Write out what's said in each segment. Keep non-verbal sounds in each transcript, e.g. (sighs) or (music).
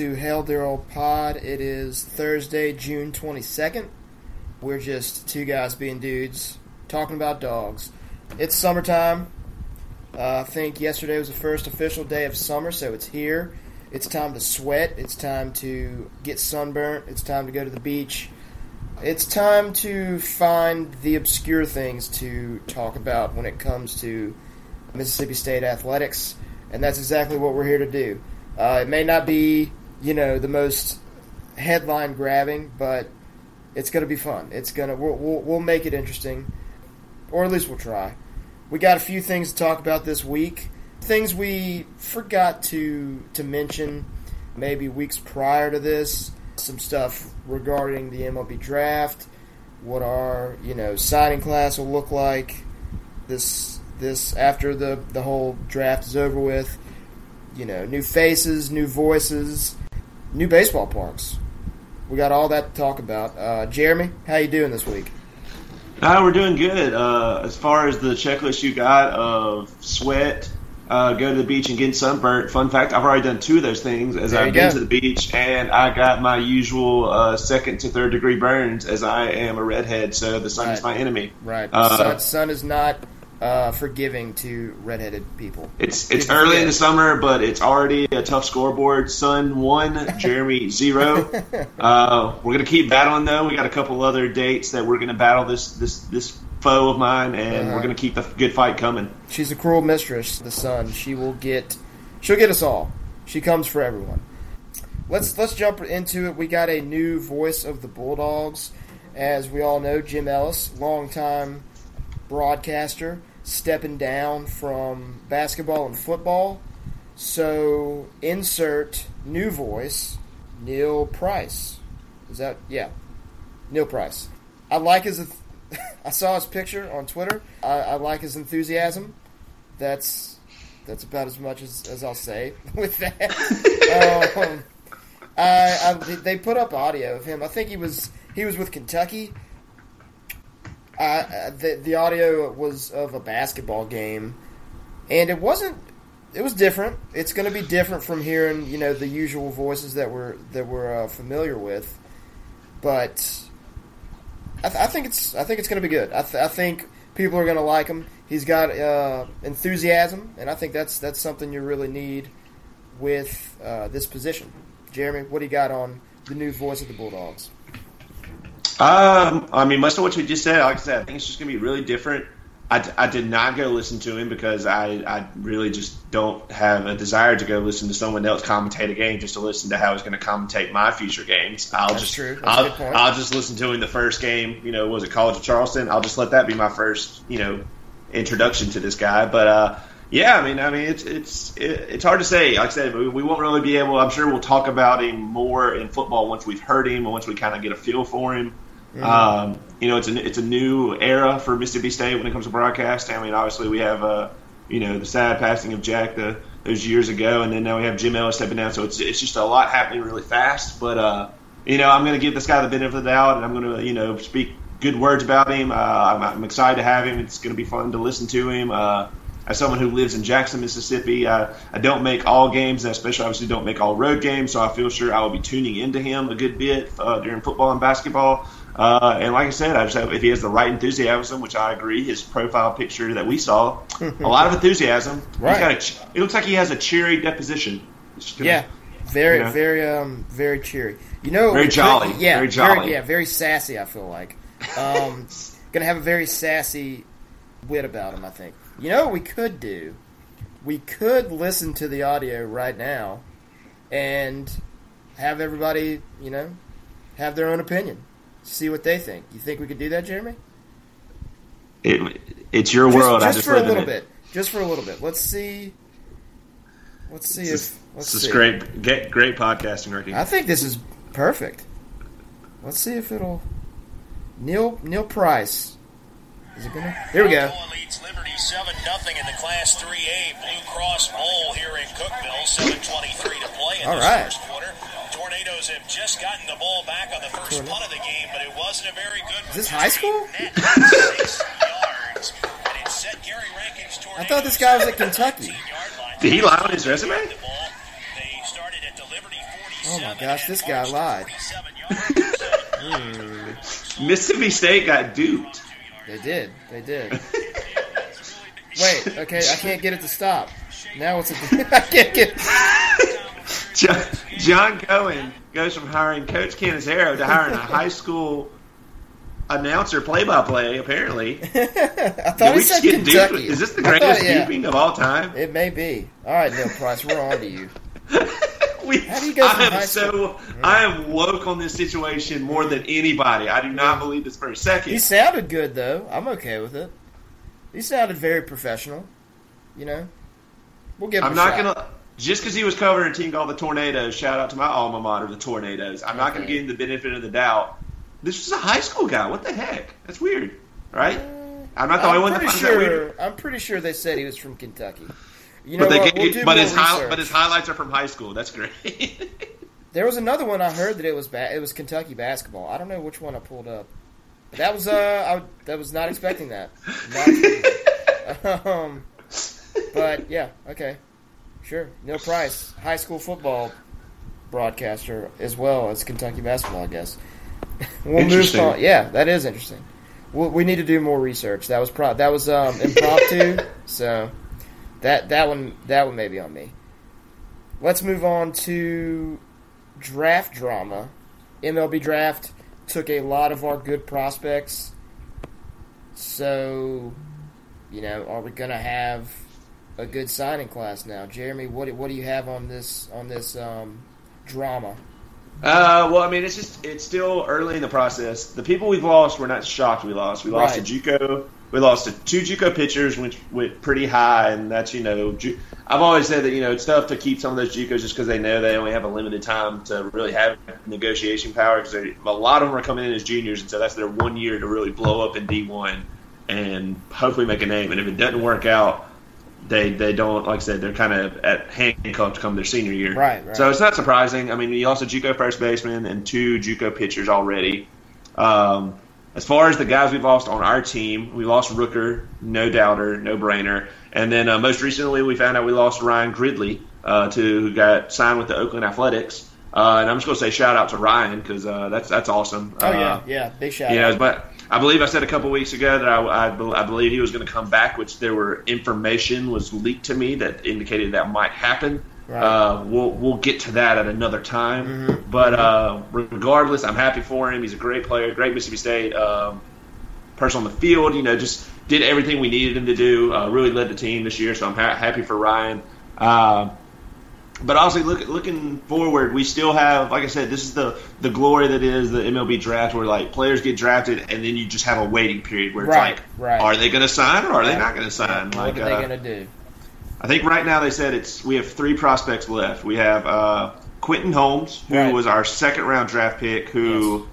To Hail Dear Old Pod. It is Thursday, June 22nd. We're just two guys being dudes talking about dogs. It's summertime. Uh, I think yesterday was the first official day of summer, so it's here. It's time to sweat. It's time to get sunburnt. It's time to go to the beach. It's time to find the obscure things to talk about when it comes to Mississippi State athletics, and that's exactly what we're here to do. Uh, it may not be, you know, the most headline grabbing, but it's going to be fun. It's gonna we'll, we'll, we'll make it interesting, or at least we'll try. We got a few things to talk about this week. Things we forgot to to mention maybe weeks prior to this. Some stuff regarding the MLB draft, what our you know signing class will look like this this after the the whole draft is over with. You know, new faces, new voices, new baseball parks. We got all that to talk about. Uh, Jeremy, how you doing this week? Uh, we're doing good. Uh, as far as the checklist you got of sweat, uh, go to the beach and get sunburnt. Fun fact: I've already done two of those things as I've been go. to the beach, and I got my usual uh, second to third degree burns as I am a redhead, so the sun is my enemy. Right. Uh, sun, sun is not uh, forgiving to redheaded people. It's it's early in the summer, but it's already a tough scoreboard. Sun one, Jeremy (laughs) zero. Uh, we're gonna keep battling though. We got a couple other dates that we're gonna battle this this this foe of mine, and Uh-huh. we're gonna keep the good fight coming. She's a cruel mistress, the sun. She will get she'll get us all. She comes for everyone. Let's let's jump into it. We got a new voice of the Bulldogs. As we all know, Jim Ellis, longtime broadcaster, stepping down from basketball and football. So insert new voice, Neil Price. Is that yeah? Neil Price. I like his. (laughs) I saw his picture on Twitter. I, I like his enthusiasm. That's that's about as much as, as I'll say (laughs) with that. (laughs) um, I, I, they put up audio of him. I think he was he was with Kentucky. Uh, the the audio was of a basketball game, and it wasn't. It was different. It's going to be different from hearing you know the usual voices that we're that we're uh, familiar with, but I, th- I think it's I think it's going to be good. I, th- I think people are going to like him. He's got uh, enthusiasm, and I think that's that's something you really need with uh, this position. Jeremy, what do you got on the new voice of the Bulldogs? Um, I mean, most of what you just said, like I said, I think it's just going to be really different. I, I did not go listen to him because I, I really just don't have a desire to go listen to someone else commentate a game just to listen to how he's going to commentate my future games. I'll That's just true. That's a I'll, good point. I'll just listen to him the first game. You know, was it College of Charleston? I'll just let that be my first you know introduction to this guy. But uh, yeah, I mean, I mean, it's it's it, it's hard to say. Like I said, we, we won't really be able. I'm sure we'll talk about him more in football once we've heard him and once we kind of get a feel for him. Um, you know, it's a it's a new era for Mississippi State when it comes to broadcasting. I mean, obviously we have uh, you know the sad passing of Jack the, those years ago, and then now we have Jim Ellis stepping down. So it's it's just a lot happening really fast. But uh, you know, I'm going to give this guy the benefit of the doubt, and I'm going to you know speak good words about him. Uh, I'm, I'm excited to have him. It's going to be fun to listen to him. Uh, as someone who lives in Jackson, Mississippi, I, I don't make all games, and especially obviously don't make all road games. So I feel sure I will be tuning into him a good bit uh, during football and basketball. Uh, and like I said, I just have, if he has the right enthusiasm, which I agree, his profile picture that we saw, (laughs) a lot of enthusiasm. Right. He's got a, it looks like he has a cheery deposition. Gonna- Yeah, very, you know? very, um, very cheery. You know, Very jolly, Yeah, very jolly. yeah, very sassy. I feel like um, (laughs) gonna have a very sassy wit about him. I think. You know what we could do? We could listen to the audio right now and have everybody, you know, have their own opinion. See what they think. You think we could do that, Jeremy? It, it's your Just, world. I just just for a little it. bit. Just for a little bit. Let's see. Let's see This, if. Let's this is great, get, great podcasting, Ricky. I think this is perfect. Let's see if it'll. Neil Neil Price. Is it gonna? Here we go. Alcoa leads Liberty 7 0 in the Class 3A Blue Cross Bowl here in Cookeville. 7.23 to play in All this right. first quarter. Tornadoes have just gotten the ball back on the first punt of the game, but it wasn't a very good Is this high school? (laughs) yards. And it set Gary Rankin's I thought this guy was at Kentucky. Did he lie on his resume? The ball. They started at the Oh my gosh, this guy lied. (laughs) Hmm. Mississippi State got duped. They did. They did. (laughs) Wait. Okay, I can't get it to stop. Now it's a. (laughs) I can't get. (laughs) John, John Cohen goes from hiring Coach Cannizaro to hiring a high school announcer play-by-play. Apparently, I thought Did he we said get duped? Kentucky. Is this the thought- oh, greatest yeah. duping of all time? It may be. All right, Neil Price, we're on to you. We, How do you go from I am so I am woke on this situation more than anybody. I do not believe this for a second. He sounded good though. I'm okay with it. He sounded very professional. You know, we'll give. I'm not shot. gonna just because he was covering a team called the Tornadoes. Shout out to my alma mater, the Tornadoes. I'm not gonna give him the benefit of the doubt. This was a high school guy. What the heck? That's weird, right? Uh, I'm not the only one that pretty finds that weird. sure. I'm pretty sure they said he was from Kentucky. You know But, they what? gave- We'll but his research. but his highlights are from high school. That's great. (laughs) There was another one I heard that it was ba- it was Kentucky basketball. I don't know which one I pulled up. But that was uh I that was not expecting that. Not (laughs) expecting that. (laughs) um, but yeah, okay, sure. Neil Price, high school football broadcaster as well as Kentucky basketball. I guess we'll move Interesting. on. Yeah, that is interesting. we we need to do more research. That was pro- that was um, impromptu, so that that one that one may be on me. Let's move on to draft drama. MLB draft took a lot of our good prospects. So, you know, are we going to have a good signing class now? Jeremy, what do- what do you have on this on this um, drama? Uh, well, I mean, it's just it's still early in the process. The people we've lost, we're not shocked we lost. We lost Right. to JUCO. We lost to two JUCO pitchers, which went pretty high, and that's you know, Ju- I've always said that you know it's tough to keep some of those JUCOs just because they know they only have a limited time to really have negotiation power. Because a lot of them are coming in as juniors, and so that's their one year to really blow up in D one and hopefully make a name. And if it doesn't work out, they they don't like I said they're kind of at handcuffed come their senior year. Right, right. So it's not surprising. I mean, we also JUCO first baseman and two JUCO pitchers already. Um, as far as the guys we've lost on our team, we lost Rooker, no doubter, no brainer, and then uh, most recently we found out we lost Ryan Gridley, uh, to who got signed with the Oakland Athletics. Uh, and I'm just going to say shout out to Ryan because uh, that's that's awesome. Oh Uh, yeah, yeah, big shout know, out. but I believe I said a couple weeks ago that I, I, I believe he was going to come back, which there were information was leaked to me that indicated that might happen. Right. Uh, we'll we'll get to that at another time. Mm-hmm. But uh, regardless, I'm happy for him. He's a great player, great Mississippi State um, person on the field. You know, just did everything we needed him to do. Uh, really led the team this year, so I'm ha- happy for Ryan. Uh, but honestly, look, looking forward, we still have, like I said, this is the the glory that is the MLB draft, where like players get drafted, and then you just have a waiting period where it's Right, like, right. are they going to sign or are they not going to sign? what Like, are they uh, gonna do? I think right now they said it's we have three prospects left. We have uh, Quentin Holmes, who Right. was our second round draft pick, who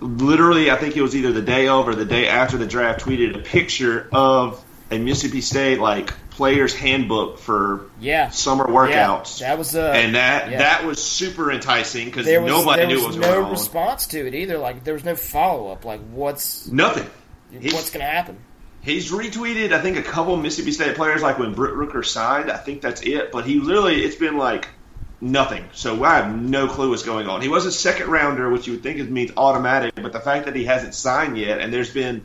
literally I think it was either the day of or the day after the draft tweeted a picture of a Mississippi State like player's handbook for Yeah, summer workouts. yeah, that was uh, and that yeah. that was super enticing because nobody there knew was what was no going on. response to it either. Like there was no follow up. Like what's Nothing. What's gonna happen? He's retweeted, I think, a couple Mississippi State players, like when Brent Rooker signed. I think that's it. But he literally, it's been like nothing. So I have no clue what's going on. He was a second rounder, which you would think means automatic. But the fact that he hasn't signed yet, and there's been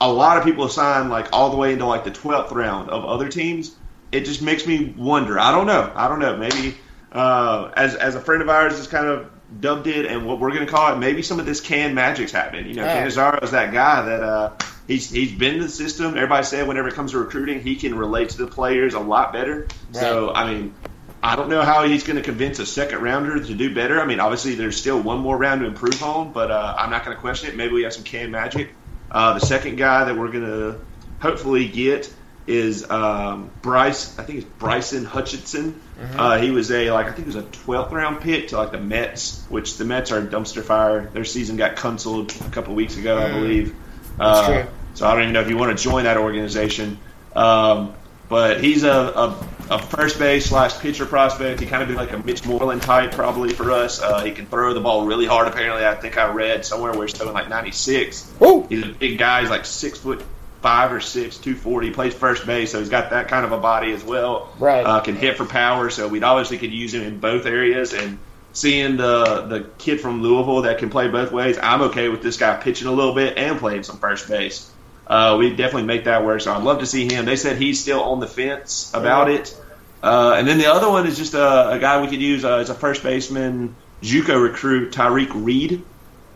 a lot of people signed like all the way into like the 12th round of other teams, it just makes me wonder. I don't know. I don't know. Maybe uh, as as a friend of ours has kind of dubbed it, and what we're going to call it, maybe some of this can magic's happening. You know, Oh. Cannizaro is that guy that uh, he's he's been in the system. Everybody said whenever it comes to recruiting, he can relate to the players a lot better. So I mean. I don't know how he's going to convince a second rounder to do better. I mean, obviously, there's still one more round to improve on, but uh, I'm not going to question it. Maybe we have some can magic. Uh, the second guy that we're going to hopefully get is um, Bryce. I think it's Bryson Hutchinson. Uh, he was a like I think it was a 12th round pick to like the Mets, which the Mets are a dumpster fire. Their season got canceled a couple weeks ago, I believe. That's Uh, true. So I don't even know if you want to join that organization. Um, but he's a, a, a first base slash pitcher prospect. He kind of be like a Mitch Moreland type probably for us. Uh, he can throw the ball really hard. Apparently, I think I read somewhere where he's throwing like 96. Woo! He's a big guy. He's like six foot five or six, 240. He plays first base, so he's got that kind of a body as well. Right. Uh, can hit for power, so we'd obviously could use him in both areas. And seeing the the kid from Louisville that can play both ways. I'm okay with this guy pitching a little bit and playing some first base. Uh, we definitely make that work. So I'd love to see him. They said he's still on the fence about it. Uh, and then the other one is just a, a guy we could use uh, as a first baseman, JUCO recruit Tyreek Reed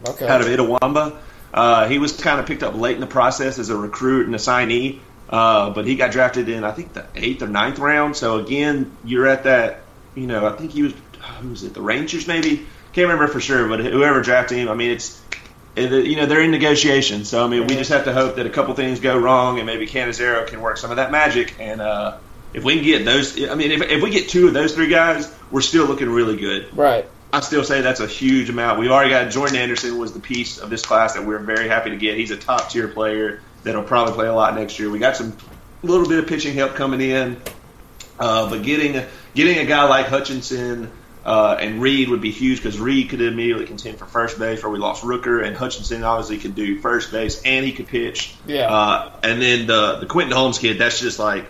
Okay. out of Itawamba. Uh, he was kind of picked up late in the process as a recruit and a signee, uh, but he got drafted in I think the eighth or ninth round. So again, you're at that. You know, I think he was who was it? The Rangers maybe. Can't remember for sure, but whoever drafted him, I mean, it's it, you know they're in negotiation. So I mean, we just have to hope that a couple things go wrong and maybe Cannizaro can work some of that magic. And uh, if we can get those, I mean, if, if we get two of those three guys, we're still looking really good. Right. I still say that's a huge amount. We've already got Jordan Anderson was the piece of this class that we're very happy to get. He's a top tier player that'll probably play a lot next year. We got some little bit of pitching help coming in, uh, but getting getting a guy like Hutchinson uh, and Reed would be huge because Reed could immediately contend for first base, where we lost Rooker, and Hutchinson obviously could do first base and he could pitch. Yeah. Uh, and then the the Quentin Holmes kid, that's just like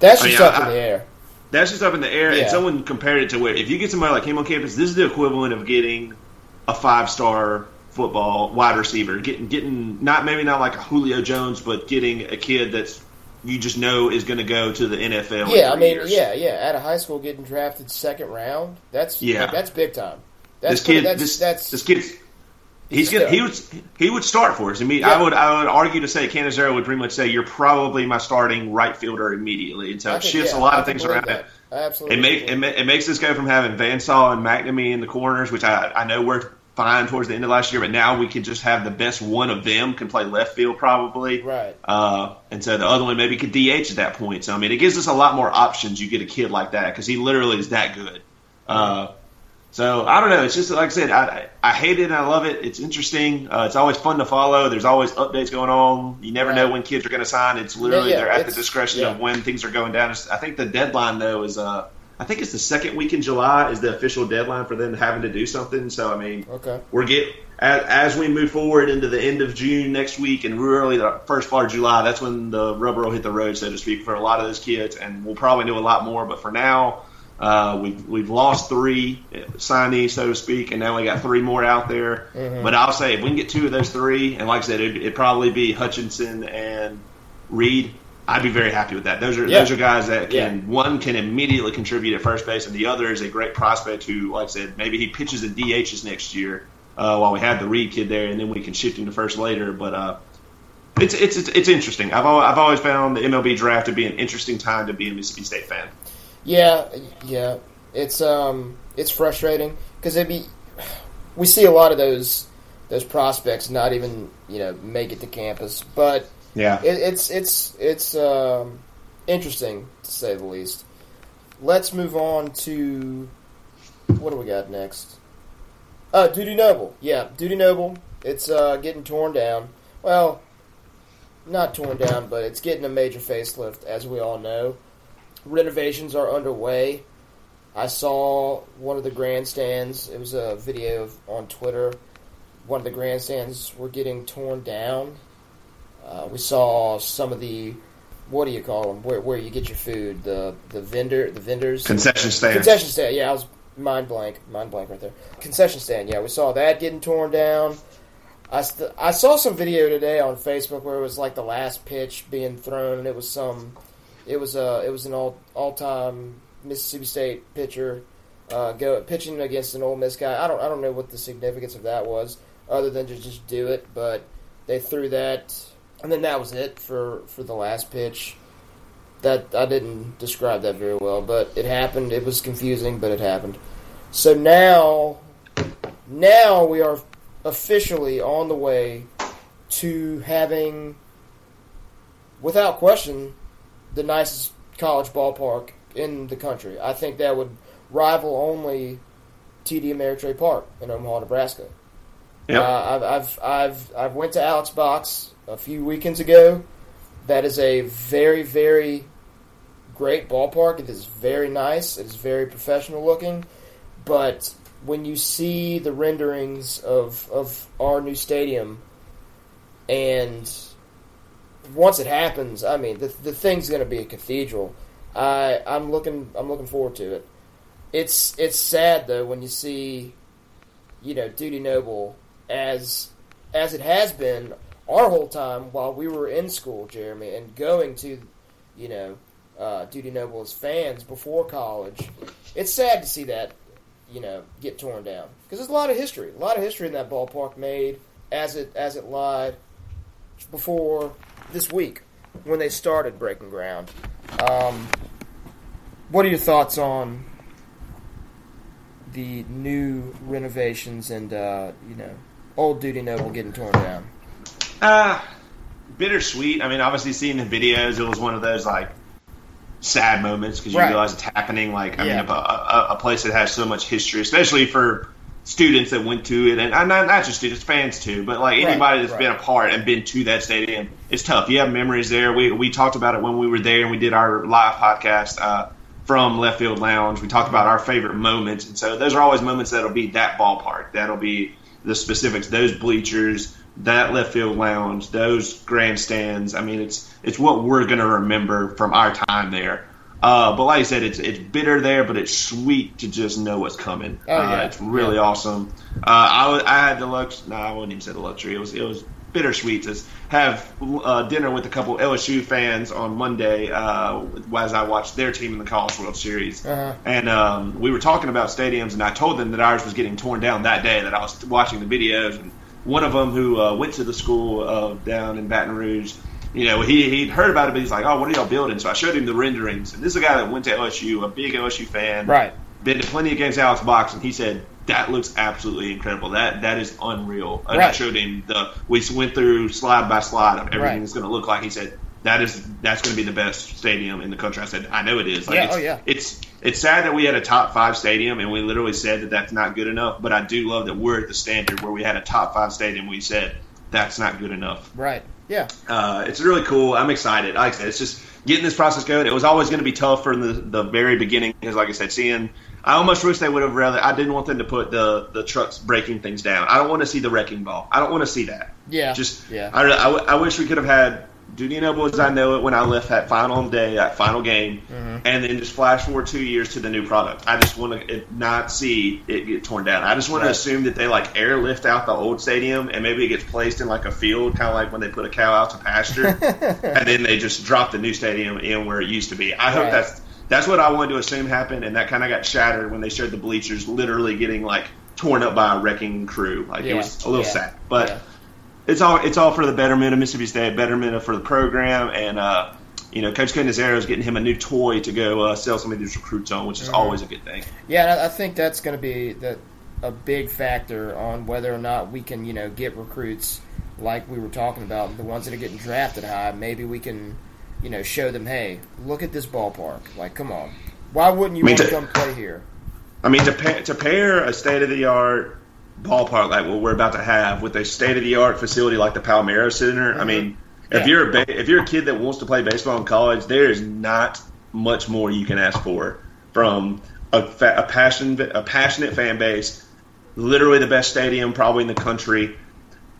That's I just mean, up I- in the air. that's just up in the air. Yeah. And someone compared it to where if you get somebody like him on campus, this is the equivalent of getting a five star football wide receiver, getting getting not maybe not like a Julio Jones, but getting a kid that's you just know is going to go to the NFL. Yeah, I mean, years. yeah, yeah. Out of high school, getting drafted second round. That's Yeah. like, that's big time. That's This kid, That's, this that's this kid's. He's gonna, he would he would start for us. I mean, Yeah. I would I would argue to say Cannizaro would pretty much say you're probably my starting right fielder immediately, and so it shifts yeah, a lot I of things around that. it. Absolutely. It make it, it makes this go from having Vansau and MacNamee in the corners, which I I know we're fine towards the end of last year, but now we can just have the best one of them can play left field probably. Right. Uh, and so the other one maybe could DH at that point. So I mean, it gives us a lot more options. You get a kid like that because he literally is that good. Uh, so I don't know. It's just like I said, I I hate it and I love it. It's interesting. Uh, it's always fun to follow. There's always updates going on. You never know when kids are going to sign. It's literally Yeah, yeah, they're at the discretion yeah. of when things are going down. I think the deadline though is uh I think it's the second week in July is the official deadline for them having to do something. So I mean, Okay. we're get as, as we move forward into the end of June next week and really the first part of July. That's when the rubber will hit the road, so to speak, for a lot of those kids, and we'll probably know a lot more. But for now, uh, we've we've lost three signees, so to speak, and now we got three more out there. But I'll say if we can get two of those three, and like I said, it'd, it'd probably be Hutchinson and Reed. I'd be very happy with that. Those are Yeah. those are guys that can Yeah. one can immediately contribute at first base, and the other is a great prospect who, like I said, maybe he pitches and DHs next year uh, while we have the Reed kid there, and then we can shift him to first later. But uh, it's, it's it's it's interesting. I've always, I've always found the MLB draft to be an interesting time to be a Mississippi State fan. Yeah, yeah. It's um, it's frustrating because it be we see a lot of those those prospects not even you know make it to campus, but Yeah, it, it's it's it's um, interesting to say the least. Let's move on to what do we got next? Uh, Dudy Noble. Yeah, Dudy Noble. It's uh, getting torn down. Well, not torn down, but it's getting a major facelift, as we all know. Renovations are underway. I saw one of the grandstands. It was a video on Twitter. One of the grandstands were getting torn down. Uh, we saw some of the what do you call them? Where where you get your food? The the vendor the vendors concession stand concession stand. Yeah, I was mind blank, mind blank right there. Concession stand. Yeah, we saw that getting torn down. I, st- I saw some video today on Facebook where it was like the last pitch being thrown, and it was some, it was uh it was an all all time Mississippi State pitcher, uh, go pitching against an old Miss guy. I don't I don't know what the significance of that was, other than to just do it. But they threw that, and then that was it for for the last pitch that I didn't describe that very well, but it happened. It was confusing, but it happened. So now, now we are officially on the way to having, without question, the nicest college ballpark in the country. I think that would rival only TD Ameritrade Park in Omaha, Nebraska. Yep. Uh, I've, I've I've I've went to Alex Box a few weekends ago. That is a very very great ballpark. It is very nice. It is very professional looking. But when you see the renderings of of our new stadium, and once it happens, I mean the the thing's going to be a cathedral. I I'm looking I'm looking forward to it. it's it's sad though when you see, you know, Dudy Noble as as it has been our whole time while we were in school, Jeremy, and going to, you know, uh, Dudy Noble as fans before college. It's sad to see that, you know, get torn down because there's a lot of history, a lot of history in that ballpark made as it as it lied before this week when they started breaking ground. Um, what are your thoughts on the new renovations and uh, you know old Dudy Noble getting torn down? Uh, bittersweet. I mean, obviously, seeing the videos, it was one of those like sad moments because you Right. realize it's happening. Like, I Yeah. mean, a, a, a place that has so much history, especially for students that went to it, and not, not just students, fans too, but like Right, anybody that's right. been a part and been to that stadium, it's tough. You have memories there. We we talked about it when we were there, and we did our live podcast. Uh, from Left Field Lounge, we talked about our favorite moments, and so those are always moments that'll be that ballpark. That'll be the specifics, those bleachers, that left field lounge, those grandstands. I mean, it's it's what we're gonna remember from our time there. Uh, but like I said, it's it's bitter there, but it's sweet to just know what's coming. Oh, yeah. uh, it's really awesome. Uh, I, I had the lux. No, I wouldn't even say the luxury. It was it was bittersweet to have uh, dinner with a couple LSU fans on Monday uh, as I watched their team in the College World Series. Uh-huh. And um, we were talking about stadiums, and I told them that ours was getting torn down that day. That I was watching the videos, and one of them who uh, went to the school uh, down in Baton Rouge, you know, he he'd heard about it, but he's like, "Oh, what are y'all building?" So I showed him the renderings, and this is a guy that went to LSU, a big LSU fan, Right. Been to plenty of games at Alex Box, and he said that looks absolutely incredible. That that is unreal. And I showed him the we went through slide by slide of everything Right. it's going to look like. He said that is that's going to be the best stadium in the country. I said I know it is. Like, Yeah, it's, oh, yeah. It's it's sad that we had a top five stadium and we literally said that that's not good enough. But I do love that we're at the standard where we had a top five stadium. We said that's not good enough. Right. Yeah. Uh, it's really cool. I'm excited. Like I said, it's just getting this process going. It was always going to be tough from the, the very beginning because, like I said, seeing. I almost wish they would have rather. I didn't want them to put the the trucks breaking things down. I don't want to see the wrecking ball. I don't want to see that. Yeah. Just yeah. I, I, I wish we could have had Dudy Noble as I know it when I left that final day, that final game, Mm-hmm. and then just flash forward two years to the new product. I just want to not see it get torn down. I just want Right. to assume that they like airlift out the old stadium and maybe it gets placed in like a field, kind of like when they put a cow out to pasture, (laughs) and then they just drop the new stadium in where it used to be. I hope Right. that's that's what I wanted to assume happened, and that kind of got shattered when they showed the bleachers literally getting like torn up by a wrecking crew. Like it was a little Yeah. sad, but Yeah. it's all it's all for the betterment of Mississippi State, betterment for the program, and uh, you know, Coach Cannizaro is getting him a new toy to go uh, sell some of these recruits on, which is Mm-hmm. always a good thing. Yeah, and I I think that's going to be the, a big factor on whether or not we can, you know, get recruits like we were talking about, the ones that are getting drafted high. Maybe we can, you know, show them, hey, look at this ballpark. Like, come on, why wouldn't you Me want to come play here? I mean, to pair, to pair a state of the art ballpark like what we're about to have with a state of the art facility like the Palmeiro Center. I mm-hmm. mean, if Yeah. you're a ba- if you're a kid that wants to play baseball in college, there is not much more you can ask for from a, fa- a passion a passionate fan base, literally the best stadium probably in the country.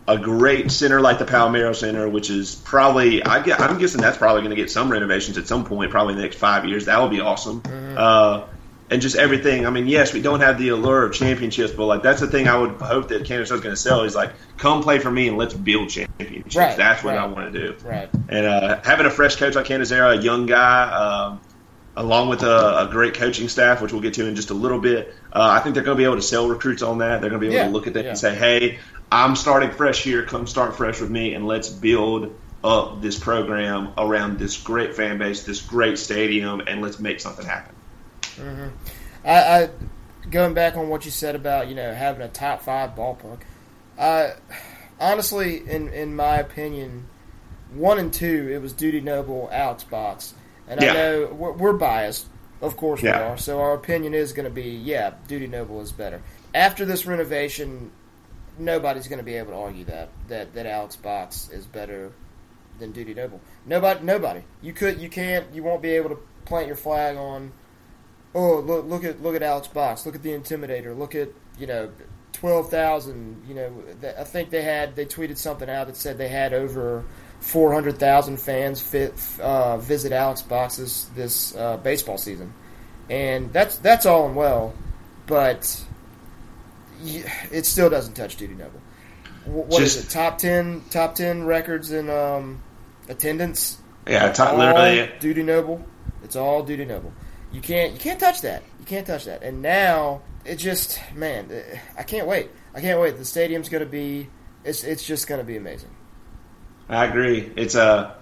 A great center like the Palmeiro Center, which is probably I get, I'm guessing that's probably going to get some renovations at some point, probably in the next five years. That would be awesome. Uh, and just everything. I mean, yes, we don't have the allure of championships, but like that's the thing I would hope that Kansas is going to sell is like, come play for me and let's build championships. Right, that's what right. I want to do. Right. And uh, having a fresh coach like Cannizaro, a young guy, um, along with a, a great coaching staff, which we'll get to in just a little bit, uh, I think they're going to be able to sell recruits on that. They're going to be able Yeah, to look at that yeah. and say, hey, I'm starting fresh here. Come start fresh with me, and let's build up this program around this great fan base, this great stadium, and let's make something happen. I, I going back on what you said about you know having a top five ballpark. Uh, honestly, in in my opinion, one and two it was Dudy Noble, Alex Box, and Yeah. I know we're, we're biased, of course we are. So our opinion is going to be yeah, Dudy Noble is better. After this renovation, nobody's going to be able to argue that that that Alex Box is better than Dudy Noble. Nobody, nobody. You could, you can't, you won't be able to plant your flag on. Oh, look, look at look at Alex Box. Look at the Intimidator. Look at you know twelve thousand. You know, th- I think they had they tweeted something out that said they had over four hundred thousand fans fit, uh, visit Alex Box this uh, baseball season, and that's that's all and well, but it still doesn't touch Dudy Noble. What Just, is it? Top ten, top ten records in um, attendance. Yeah, top, literally Dudy Noble. It's all Dudy Noble. You can't you can't touch that. You can't touch that. And now it just man, I can't wait. I can't wait. The stadium's going to be it's it's just going to be amazing. I agree. It's uh,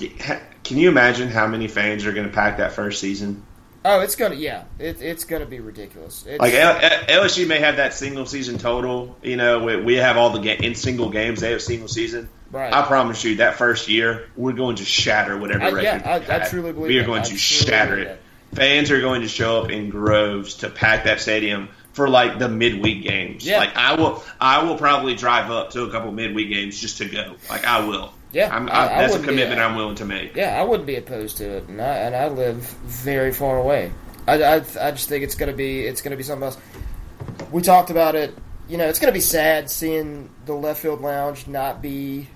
a. Can you imagine how many fans are going to pack that first season? Oh, it's gonna yeah, it, it's gonna be ridiculous. It's, like LSU may have that single season total. You know, we, we have all the ga- in single games. They have single season. Right. I promise you, that first year we're going to shatter whatever I, record. Yeah, I, I, truly believe we are that. going I to shatter it. Fans are going to show up in groves to pack that stadium for like the midweek games. Yeah. Like I will, I will probably drive up to a couple midweek games just to go. Like I will. Yeah, I'm, I, that's a commitment be, I'm willing to make. Yeah, I wouldn't be opposed to it, and I, and I live very far away. I, I, I just think it's gonna be it's gonna be something else. We talked about it. You know, it's gonna be sad seeing the left field lounge not be,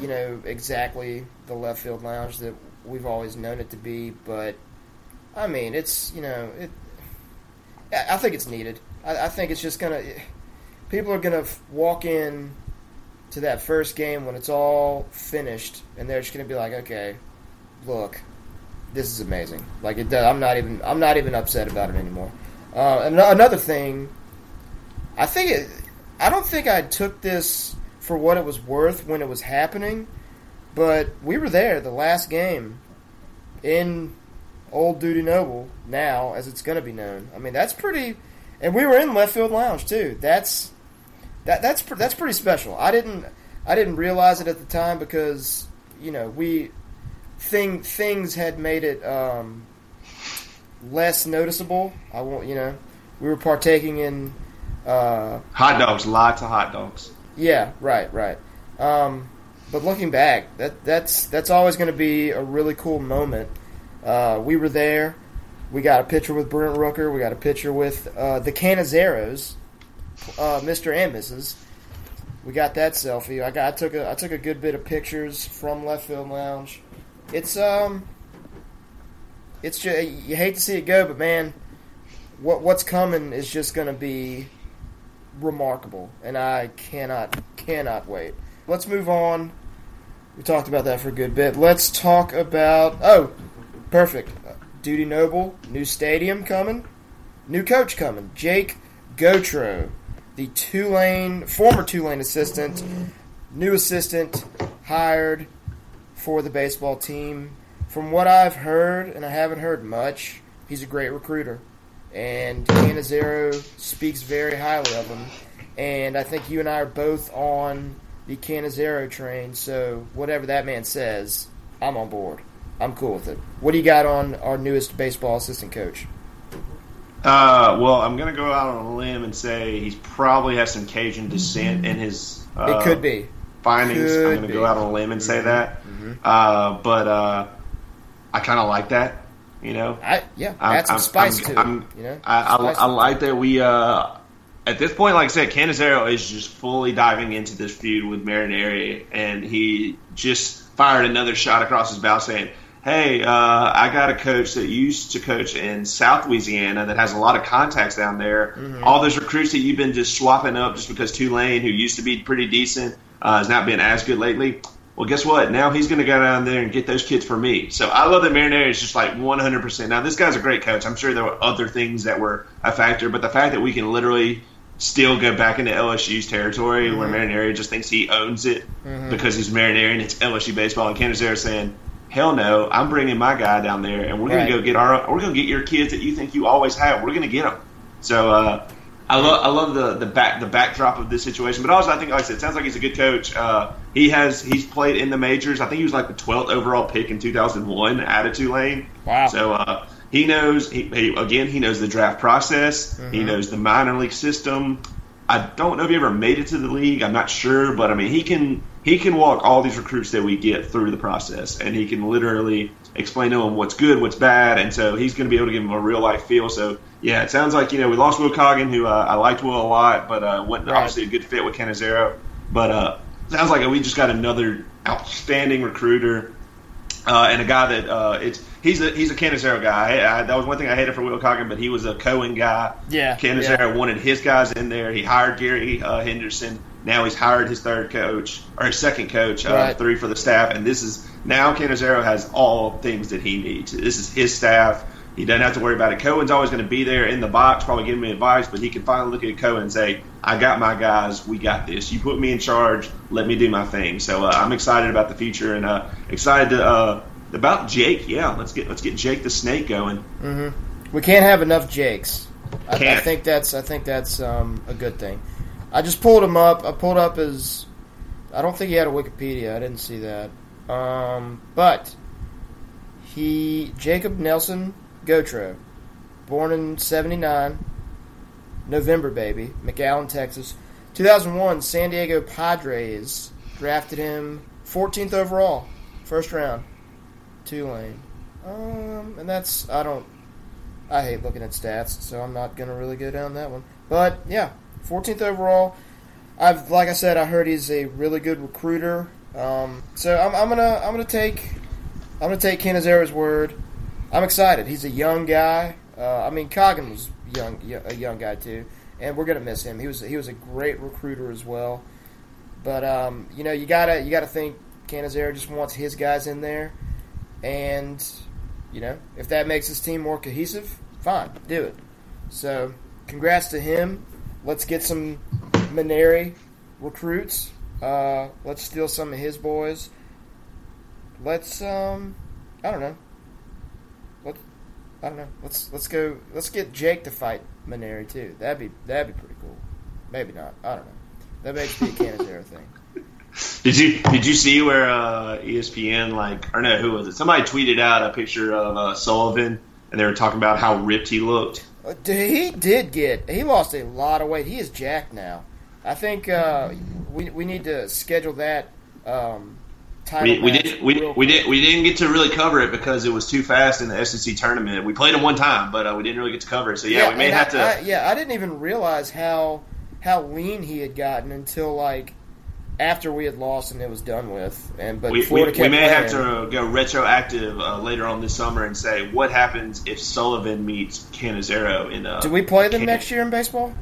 you know, exactly the left field lounge that we've always known it to be. But I mean, it's you know, it. I think it's needed. I, I think it's just gonna. People are gonna walk in to that first game when it's all finished, and they're just gonna be like, okay, look, this is amazing. Like it, does, I'm not even I'm not even upset about it anymore. Uh, and another thing, I think it, I don't think I took this for what it was worth when it was happening, but we were there the last game in Old Dudy Noble now, as it's going to be known. I mean, that's pretty, and we were in left field lounge too. That's that that's that's pretty special. I didn't I didn't realize it at the time because you know we thing things had made it um, less noticeable. I won't, you know, we were partaking in uh, hot dogs, lots of hot dogs. Yeah, right, right. Um, but looking back, that that's that's always going to be a really cool moment. Uh, we were there. We got a picture with Brent Rooker. We got a picture with uh, the Cannizaros, uh, Mr. and Mrs. We got that selfie. I got I took a I took a good bit of pictures from Left Field Lounge. It's um, it's just you hate to see it go, but man, what what's coming is just going to be remarkable, and I cannot cannot wait. Let's move on. We talked about that for a good bit. Let's talk about oh, perfect. Dudy Noble, new stadium coming, new coach coming. Jake Gautreau, the Tulane former Tulane assistant, new assistant hired for the baseball team. From what I've heard, and I haven't heard much, he's a great recruiter. And Cannizaro speaks very highly of him. And I think you and I are both on the Cannizaro train, so whatever that man says, I'm on board. I'm cool with it. What do you got on our newest baseball assistant coach? Uh, well, I'm going to go out on a limb and say he's probably has some Cajun descent in his. Uh, it could be findings. Could I'm going to go out on a limb and say mm-hmm. that. Mm-hmm. Uh, but uh, I kind of like that. You know, I yeah, add some I'm, spice I'm, to I'm, it. You know, I, I, I like that we uh, at this point, like I said, Cannizaro is just fully diving into this feud with Mainieri, and he just fired another shot across his bow saying, "Hey, uh, I got a coach that used to coach in South Louisiana that has a lot of contacts down there. Mm-hmm. All those recruits that you've been just swapping up just because Tulane, who used to be pretty decent, uh, has not been as good lately. Well, guess what? Now he's going to go down there and get those kids for me. So I love that Mainieri is just like 100%. Now, this guy's a great coach. I'm sure there were other things that were a factor, but the fact that we can literally still go back into LSU's territory mm-hmm. where Mainieri just thinks he owns it mm-hmm. because he's Mainieri and it's LSU baseball, and Cannizaro saying, hell no, I'm bringing my guy down there, and we're right. to go get our, we're going to get your kids that you think you always have. We're going to get them. So, uh, I love I love the the back the backdrop of this situation, but also I think like I said, it sounds like he's a good coach. Uh, he has he's played in the majors. I think he was like the 12th overall pick in 2001 out of Tulane. Wow. So uh, he knows he, he, again he knows the draft process. Mm-hmm. He knows the minor league system. I don't know if he ever made it to the league. I'm not sure, but I mean he can he can walk all these recruits that we get through the process, and he can literally explain to them what's good, what's bad, and so he's going to be able to give them a real life feel. So yeah, it sounds like you know we lost Will Coggin, who uh, I liked Will a lot, but uh, wasn't right. obviously a good fit with Cannizaro. But uh, sounds like we just got another outstanding recruiter. uh, and a guy that uh, it's he's a he's a Cannizaro guy. I, I, that was one thing I hated for Will Coggin, but he was a Cohen guy. Yeah, Cannizaro yeah. wanted his guys in there. He hired Gary uh, Henderson. Now he's hired his third coach or his second coach, uh, Right. three for the staff, and this is now Cannizaro has all things that he needs. This is his staff. He doesn't have to worry about it. Cohen's always going to be there in the box, probably giving me advice, but he can finally look at Cohen and say, "I got my guys. We got this. You put me in charge. Let me do my thing." So uh, I'm excited about the future and uh, excited to, uh, about Jake. Yeah, let's get let's get Jake the Snake going. We can't have enough Jakes. I, I think that's I think that's um, a good thing. I just pulled him up. I pulled up his. I don't think he had a Wikipedia. I didn't see that. Um, but he Jacob Nelson Gautreau, born in '79, November baby, McAllen, Texas. 2001, San Diego Padres drafted him 14th overall, first round. Tulane. Um, and that's I don't I hate looking at stats, so I'm not gonna really go down that one. But yeah, 14th overall. I've like I said, I heard he's a really good recruiter. Um, so I'm, I'm gonna I'm gonna take I'm gonna take Cannizaro's word. I'm excited. He's a young guy. Uh, I mean, Coggin was young, a young guy too, and we're gonna miss him. He was he was a great recruiter as well. But um, you know, you gotta you gotta think Cannizaro just wants his guys in there, and you know, if that makes his team more cohesive, fine, do it. So, congrats to him. Let's get some Mainieri recruits. Uh, let's steal some of his boys. Let's um, I don't know. What I don't know. Let's let's go. Let's get Jake to fight Mainieri too. That'd be that'd be pretty cool. Maybe not. I don't know. That makes be a Cannizaro (laughs) thing. Did you did you see where uh, ESPN like or no who was it? Somebody tweeted out a picture of uh, Sullivan and they were talking about how ripped he looked. Uh, He did get. He lost a lot of weight. He is jacked now. I think uh, we we need to schedule that um, We, we did we, we did we didn't get to really cover it because it was too fast in the SEC tournament. We played him one time, but uh, we didn't really get to cover it. So yeah, we may have I, to. I, yeah, I didn't even realize how how lean he had gotten until like after we had lost and it was done with. And but we, we, we may have to go retroactive uh, later on this summer and say what happens if Sullivan meets Cannizaro in. Uh, Do we play them Can- next year in baseball?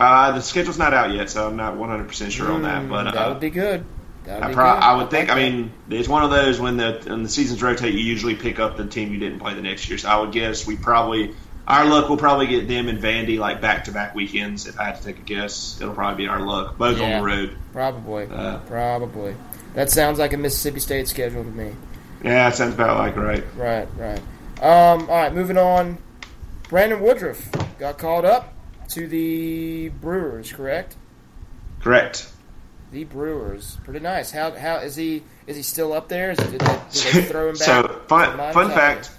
Uh, the schedule's not out yet, so I'm not 100 percent sure on that. But Mm, uh, that would be good. I, pro- good. I would think. like I mean, it's one of those when the when the seasons rotate, you usually pick up the team you didn't play the next year. So I would guess we probably our luck will probably get them and Vandy like back to back weekends. If I had to take a guess, it'll probably be our luck, both Yeah. on the road. probably, uh, probably. That sounds like a Mississippi State schedule to me. Yeah, that sounds about like right. Right, right. Um, all right, moving on. Brandon Woodruff got called up to the Brewers, correct? Correct. The Brewers, pretty nice. How how is he? Is he still up there? Is, did, they, did they (laughs) throw him back? so fun fun fact.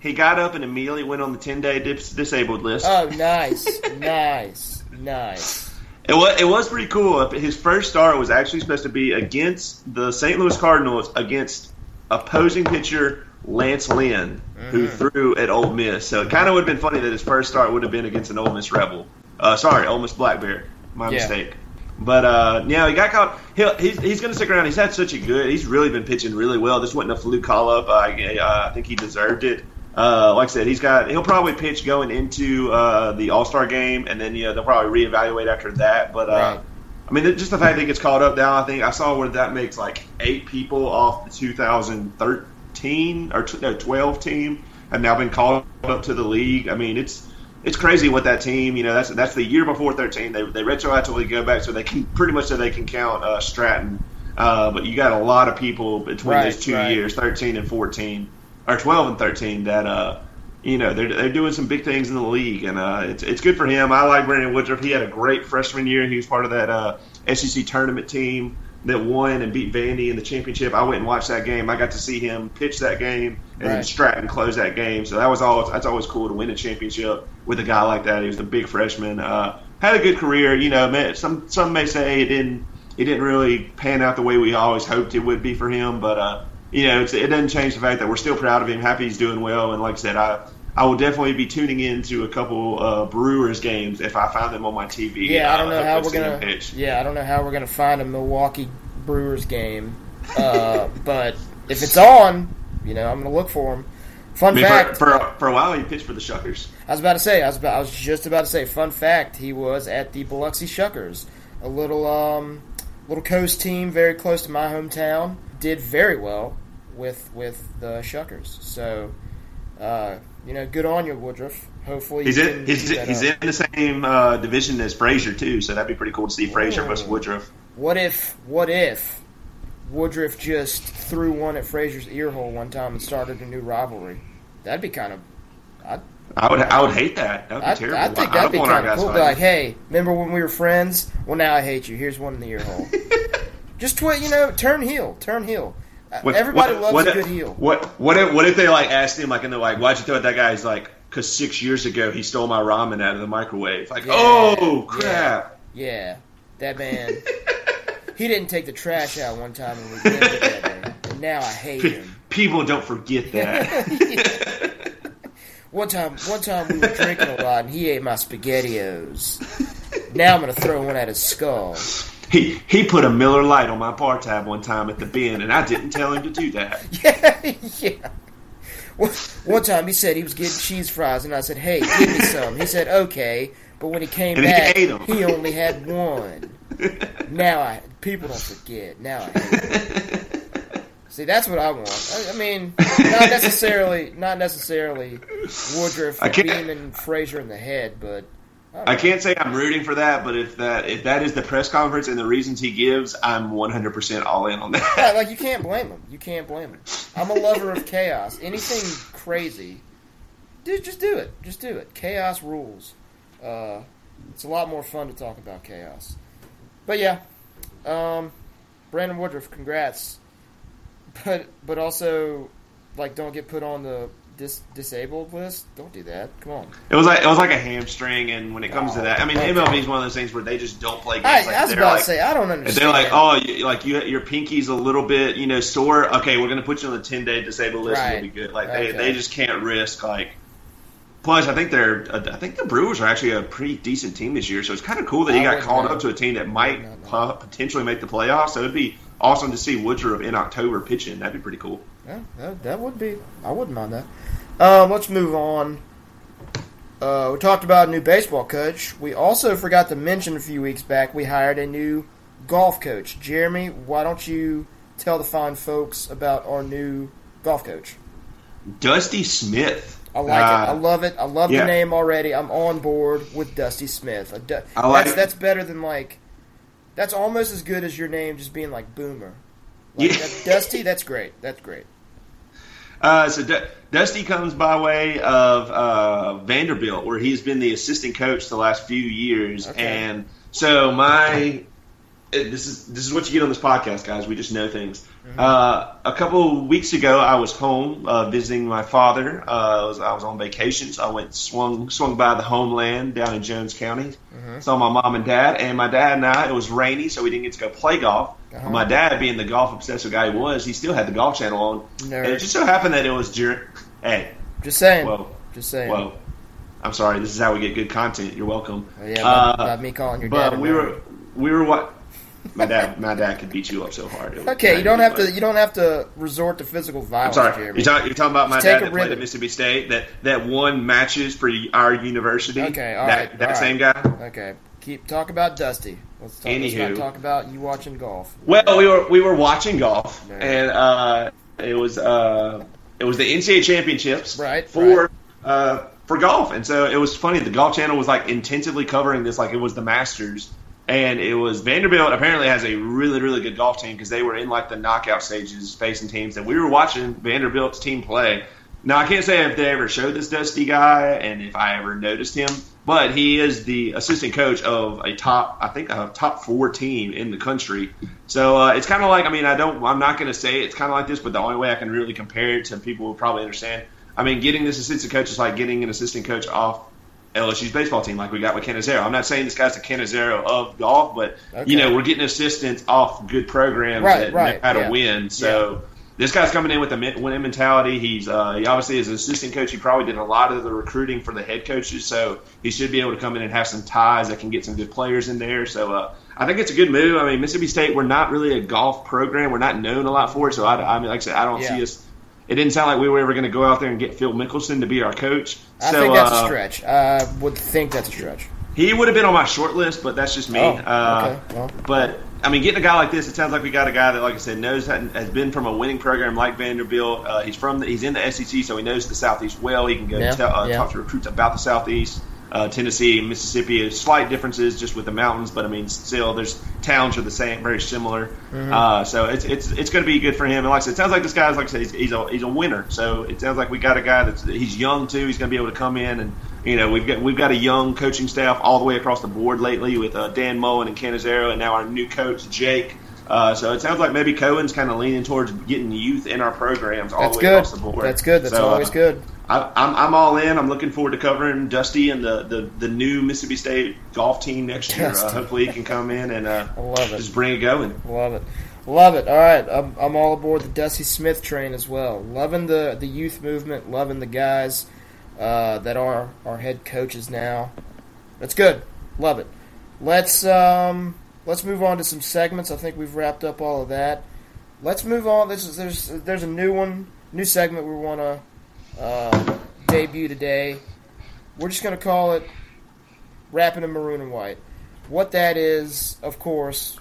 He got up and immediately went on the 10 day dis- disabled list. Oh, nice, (laughs) nice, nice. It was, it was pretty cool. His first start was actually supposed to be against the St. Louis Cardinals against opposing pitcher Lance Lynn, who Mm-hmm. threw at Ole Miss. So it kind of would have been funny that his first start would have been against an Ole Miss Rebel. Uh, sorry, Ole Miss Black Bear. My Yeah. mistake. But uh, yeah, he got caught. He'll, he's he's going to stick around. He's had such a good. He's really been pitching really well. This wasn't a fluke call up. I, I think he deserved it. Uh, like I said, he's got. He'll probably pitch going into uh, the All Star game, and then you know they'll probably reevaluate after that. But uh, Right. I mean, just the fact that he gets called up now, I think I saw where that makes like eight people off the 2013 or t- no, 12 team have now been called up to the league. I mean, it's it's crazy what that team. You know, that's that's the year before 13. They they retroactively go back so they can pretty much so they can count uh, Stratton. Uh, but you got a lot of people between Right, those two right. years, 13 and 14, or 12 and 13, that uh, you know they're they're doing some big things in the league, and uh, it's it's good for him. I like Brandon Woodruff. He had a great freshman year. He was part of that uh, SEC tournament team that won and beat Vandy in the championship. I went and watched that game. I got to see him pitch that game and then Right. Stratton close that game. So that was always that's always cool to win a championship with a guy like that. He was a big freshman. Uh, had a good career. You know, some some may say it didn't it didn't really pan out the way we always hoped it would be for him. But uh, you know, it's, it doesn't change the fact that we're still proud of him. Happy he's doing well. And like I said, I. I will definitely be tuning in to a couple uh, Brewers games if I find them on my TV. Yeah, I don't know how we're gonna. pitch. Yeah, I don't know how we're gonna find a Milwaukee Brewers game, uh, (laughs) but if it's on, you know, I'm going to look for him. Fun I mean, fact. for, for for a while he pitched for the Shuckers. I was about to say. I was about, I was just about to say. Fun fact: He was at the Biloxi Shuckers, a little um, little coast team very close to my hometown. Did very well with with the Shuckers. So, uh, you know, good on you, Woodruff. Hopefully, He's in he's, he's in the same uh, division as Frazier too, so that'd be pretty cool to see Frazier versus Woodruff. What if? What if? Woodruff just threw one at Frazier's ear hole one time and started a new rivalry. That'd be kind of. I'd, I would I would hate that. That would be I, terrible. I think that'd don't be kind of cool. Be like, hey, remember when we were friends? Well, now I hate you. Here's one in the ear hole. (laughs) Just twi- you know, turn heel, turn heel. Uh, What- Everybody what- loves what a good heel. What what if, what if they like asked him like and they're like, why'd you throw at that guy? He's like, because six years ago he stole my ramen out of the microwave. Like, Yeah, oh crap. Yeah, that man. (laughs) he didn't take the trash out one time when we together, and now I hate him. People don't forget (laughs) that. (laughs) One time, one time we were drinking a lot, and he ate my spaghettios. Now I'm gonna throw one at his skull. He he put a Miller Lite on my bar tab one time at the bin, and I didn't tell him to do that. (laughs) Yeah, yeah. One- One time he said he was getting cheese fries, and I said, "Hey, give me some." He said, "Okay," but when he came And he back, 'em. he only had one. Now I people don't forget. Now I hate. See, that's what I want. I, I mean, not necessarily, not necessarily Woodruff (laughs) beaming Frazier in the head, but I can't say I'm rooting for that, but if that if that is the press conference and the reasons he gives, I'm 100% all in on Yeah, that. like you can't blame him. You can't blame him. I'm a lover of chaos. (laughs) Anything crazy, dude, just do it. Just do it. Chaos rules. Uh, it's a lot more fun to talk about chaos. But yeah, um, Brandon Woodruff, congrats. But but also, like, don't get put on the dis- disabled list. Don't do that. Come on. It was like it was like a hamstring, and when it comes to Oh, that, I mean. Oh. MLB is one of those things where they just don't play games. I, like I was about like, to say I don't understand. they're like, oh, you, like you, your pinky's a little bit, you know, sore. Okay, we're gonna put you on the 10 day disabled list. and Right. You'll be good. Like they, Okay. they just can't risk like. Plus, I think they're. Uh, I think the Brewers are actually a pretty decent team this year, so it's kind of cool that he I got called know. up to a team that might po- potentially make the playoffs. So it'd be awesome to see Woodruff in October pitching. That'd be pretty cool. Yeah, that, that would be. I wouldn't mind that. Um, let's move on. Uh, we talked about a new baseball coach. We also forgot to mention a few weeks back we hired a new golf coach. Jeremy, why don't you tell the fine folks about our new golf coach? Dusty Smith. I like it. I Uh, love it. I love yeah. the name already. I'm on board with Dusty Smith. Du- I like that's, that's better than like. That's almost as good as your name just being like Boomer. Like, Yeah. that- Dusty, that's great. That's great. Uh, so Du- Dusty comes by way of uh, Vanderbilt, where he's been the assistant coach the last few years, Okay. and so my this is this is what you get on this podcast, guys. We just know things. Uh, a couple weeks ago, I was home uh, visiting my father. Uh, I, was, I was on vacation, so I went swung swung by the homeland down in Jones County. Saw my mom and dad, and my dad and I. It was rainy, so we didn't get to go play golf. Uh-huh. My dad, being the golf obsessive guy he was, he still had the golf channel on, Nerd. and it just so happened that it was during. Hey, Just saying. whoa, Just saying. whoa! I'm sorry. This is how we get good content. You're welcome. Oh, yeah, Uh, by, by me calling your dad. but we were we were what. My dad, my dad could beat you up so hard. Would Okay, you don't have to. You don't have to resort to physical violence. I'm sorry. Jeremy. You're, talk, you're talking about my Just dad that played at Mississippi State that that won matches for our university. Okay, all that, right, That all same guy. Okay, keep talk about Dusty. Let's talk. Let's Anywho. not talk about you watching golf. Well, we were we were watching golf, Yeah. and uh, it was uh, it was the NCAA championships Right, for Uh, for golf, and so it was funny. The Golf Channel was like intensively covering this, like it was the Masters, and it was Vanderbilt. Apparently, has a really really good golf team because they were in like the knockout stages facing teams, and we were watching Vanderbilt's team play. Now I can't say if they ever showed this Dusty guy and if I ever noticed him, but he is the assistant coach of a top, I think a top four team in the country. So uh, it's kind of like, I mean, I don't, I'm not going to say it's kind of like this, but the only way I can really compare it to people will probably understand. I mean, getting this assistant coach is like getting an assistant coach off LSU's baseball team, like we got with Cannizaro. I'm not saying this guy's the Cannizaro of golf, but Okay. you know, we're getting assistants off good programs Right, that right, know how to yeah. win. So this guy's coming in with a winning mentality. He's uh, he obviously is an assistant coach, he probably did a lot of the recruiting for the head coaches, so he should be able to come in and have some ties that can get some good players in there. So uh, I think it's a good move. I mean, Mississippi State, we're not really a golf program. We're not known a lot for it. So I, I mean, like I said, I don't Yeah. see us. It didn't sound like we were ever going to go out there and get Phil Mickelson to be our coach. I so think that's uh, a stretch. I would think that's a stretch. he would have been on my short list, but that's just me. Oh, uh, okay. Well. But I mean, getting a guy like this, it sounds like we got a guy that, like I said, knows has been from a winning program like Vanderbilt. Uh, he's from the, he's in the SEC, so he knows the Southeast well. He can go Yeah, tell, uh, yeah. talk to recruits about the Southeast. Uh, Tennessee, Mississippi, slight differences just with the mountains, but I mean, still, there's towns are the same, very similar. Mm-hmm. Uh, so it's it's it's going to be good for him. And like I said, it sounds like this guy's like I said, he's, he's a he's a winner. So it sounds like we got a guy that's he's young too. He's going to be able to come in and you know we've got we've got a young coaching staff all the way across the board lately with uh, Dan Mullen and Cannizaro, and now our new coach Jake. Uh, so it sounds like maybe Cohen's kind of leaning towards getting youth in our programs all That's the way good. across the board. That's good. That's So, uh, always good. I, I'm, I'm all in. I'm looking forward to covering Dusty and the, the, the new Mississippi State golf team next year. Uh, hopefully, he can come in and uh, (laughs) love it. just bring it going. Love it. Love it. All right. I'm, I'm all aboard the Dusty Smith train as well. Loving the, the youth movement, loving the guys uh, that are our head coaches now. That's good. Love it. Let's um, let's move on to some segments. I think we've wrapped up all of that. Let's move on. This is there's there's a new one, new segment we want to uh, debut today. We're just going to call it "Rapping in Maroon and White." What that is, of course,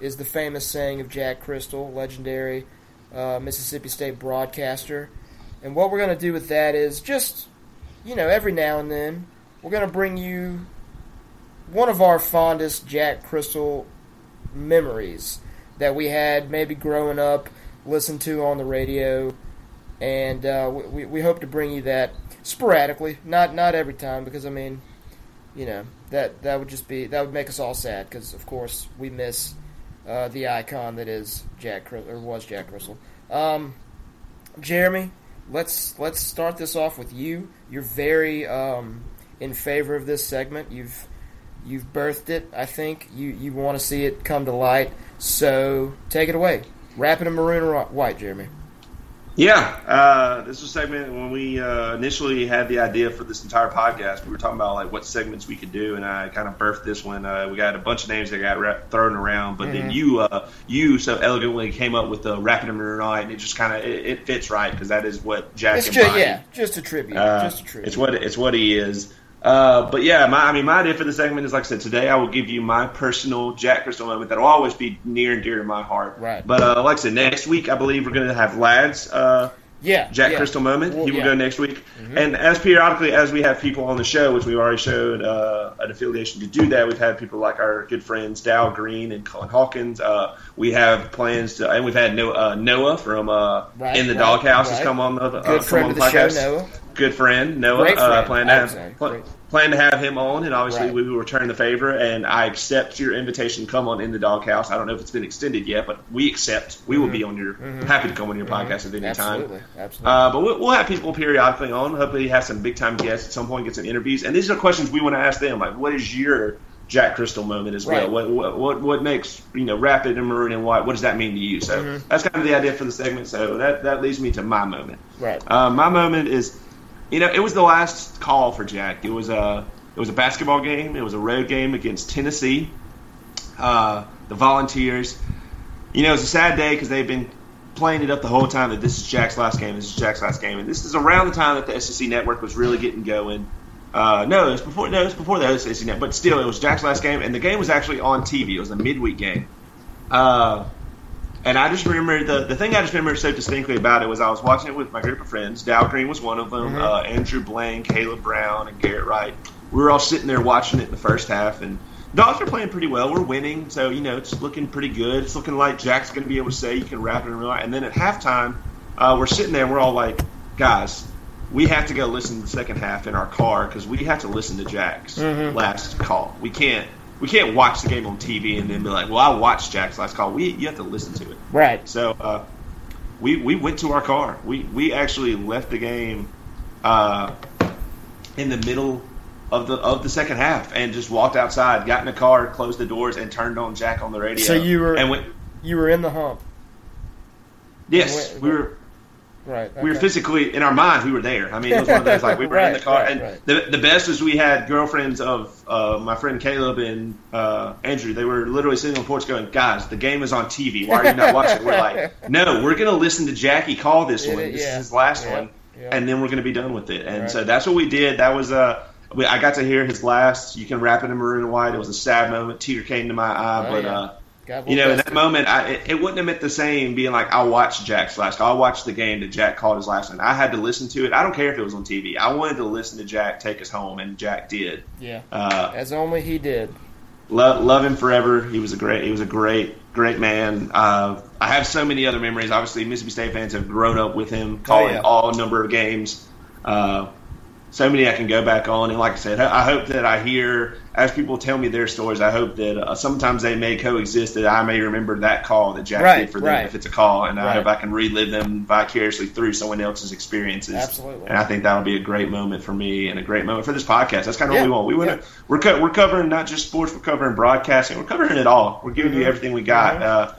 is the famous saying of Jack Cristil, legendary uh, Mississippi State broadcaster. And what we're going to do with that is just, you know, every now and then, we're going to bring you one of our fondest Jack Cristil memories that we had maybe growing up, listened to on the radio. And uh, we, we hope to bring you that sporadically, not not every time, because I mean, you know that that would just be that would make us all sad because of course we miss uh, the icon that is Jack or was Jack Cristil. Um, Jeremy, let's let's start this off with you. You're very um, in favor of this segment. You've you've birthed it. I think you you want to see it come to light. So take it away. Wrap it in maroon or white, Jeremy. Yeah, uh, this was a segment when we uh, initially had the idea for this entire podcast. We were talking about like what segments we could do, and I kind of birthed this one. Uh, we got a bunch of names that got ra- thrown around, but then you, uh, you so elegantly came up with the rapid and night, and it just kind of it, it fits right because that is what Jack It's just embodied. yeah, just a tribute. Uh, just a tribute. It's what it's what he is. Uh, but yeah, my, I mean, my idea for the segment is like I said today. I will give you my personal Jack Cristil moment that'll always be near and dear to my heart. Right. But uh, like I said, next week I believe we're going to have lads. Uh, yeah, Jack yeah. Cristil moment. Well, he will yeah. go next week. And as periodically as we have people on the show, which we've already showed uh, an affiliation to do that, we've had people like our good friends Dow Green and Colin Hawkins. Uh, we have plans to, and we've had no, uh, Noah from uh, Right, In the right, Doghouse has come on the uh, Good come on the the show. Noah. Good friend Noah. Great Uh, friend, plan to I have would Great. Plan to have him on, and obviously Right. we will return the favor. And I accept your invitation to come on In the Doghouse. I don't know if it's been extended yet, but we accept. We will be on your happy to come on your podcast at any time. Mm-hmm. Absolutely, absolutely. Uh, but we'll, we'll have people periodically on. Hopefully, have some big time guests at some point, get some interviews. And these are questions we want to ask them. Like, what is your Jack Cristil moment as well? Right. What, what what what makes you know rapid and maroon and white? What does that mean to you? So Mm-hmm. that's kind of the idea for the segment. So that that leads me to my moment. right. Uh, my moment is, you know, it was the last call for Jack. It was a it was a basketball game. It was a road game against Tennessee. Uh, the Volunteers. You know, it's a sad day because they've been playing it up the whole time that this is Jack's last game. This is Jack's last game, and this is around the time that the SEC network was really getting going. Uh, no, it was before. No, it was before the SEC network, but still, it was Jack's last game, and the game was actually on TV. It was a midweek game. Uh, and I just remember the the thing I just remember so distinctly about it was I was watching it with my group of friends. Dow Green was one of them. Uh, Andrew Blaine, Caleb Brown, and Garrett Wright. We were all sitting there watching it in the first half, and Dogs are playing pretty well. We're winning, so you know it's looking pretty good. It's looking like Jack's going to be able to say you can wrap it in real life. And then at halftime, uh, we're sitting there and we're all like, guys, we have to go listen to the second half in our car because we have to listen to Jack's last call. We can't we can't watch the game on TV and then be like, well, I watched Jack's last call. We you have to listen to it. right. So uh, we we went to our car. We we actually left the game uh, in the middle of the of the second half and just walked outside, got in the car, closed the doors, and turned on Jack on the radio. So you were- and went. You were in the hump. Yes, And we were. Right. We were physically in our minds. We were there. I mean, it was one of those like we were in (laughs) the car, right, and right. the the best was we had girlfriends of uh, my friend Caleb and uh, Andrew. They were literally sitting on the porch going, "Guys, the game is on TV. Why are you not watching?" We're like, (laughs) "No, we're going to listen to Jackie call this Yeah, one. This yeah, is his last yeah, one, yeah. and then we're going to be done with it." And Right. so that's what we did. That was uh, I got to hear his last. You can wrap it in maroon and white. It was a sad moment. Tear came to my eye, Oh, but. God you know, in that moment, I, it, it wouldn't have meant the same being like, I watched Jack's last. I watched the game that Jack called his last one. I had to listen to it. I don't care if it was on TV. I wanted to listen to Jack take us home, and Jack did. Yeah, Uh, as only he did. love, love him forever. He was a great. He was a great, great man. Uh, I have so many other memories. Obviously, Mississippi State fans have grown up with him, calling yeah. all number of games. Uh, so many I can go back on, and like I said, I hope that I hear as people tell me their stories. I hope that uh, sometimes they may coexist. That I may remember that call that Jack Right, did for them right. if it's a call, and I Right. hope I can relive them vicariously through someone else's experiences. Absolutely. and I think that'll be a great moment for me and a great moment for this podcast. That's kind of Yeah, what we want. We want yeah. to we're co- we're covering not just sports, we're covering broadcasting, we're covering it all. We're giving you Mhm. everything we got. Mhm. Uh,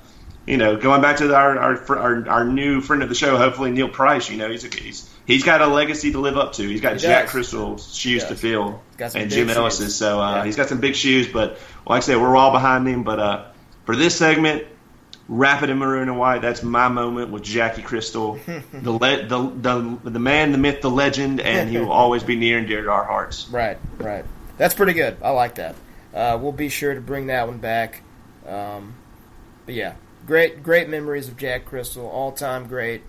you know, going back to our, our our our new friend of the show, hopefully Neil Price. You know, he's a, he's he's got a legacy to live up to. He's got He Jack does. Cristil's shoes to fill, and Jim shoes. Ellis's. So uh, Yeah. he's got some big shoes. But like I said, we're all behind him. But uh, for this segment. Rapid in maroon and white. That's my moment with Jackie Cristil, (laughs) the, le- the the the man, the myth, the legend, and he will always be near and dear to our hearts. Right, right. That's pretty good. I like that. Uh, we'll be sure to bring that one back. Um, but yeah, great, great memories of Jack Cristil, all time great,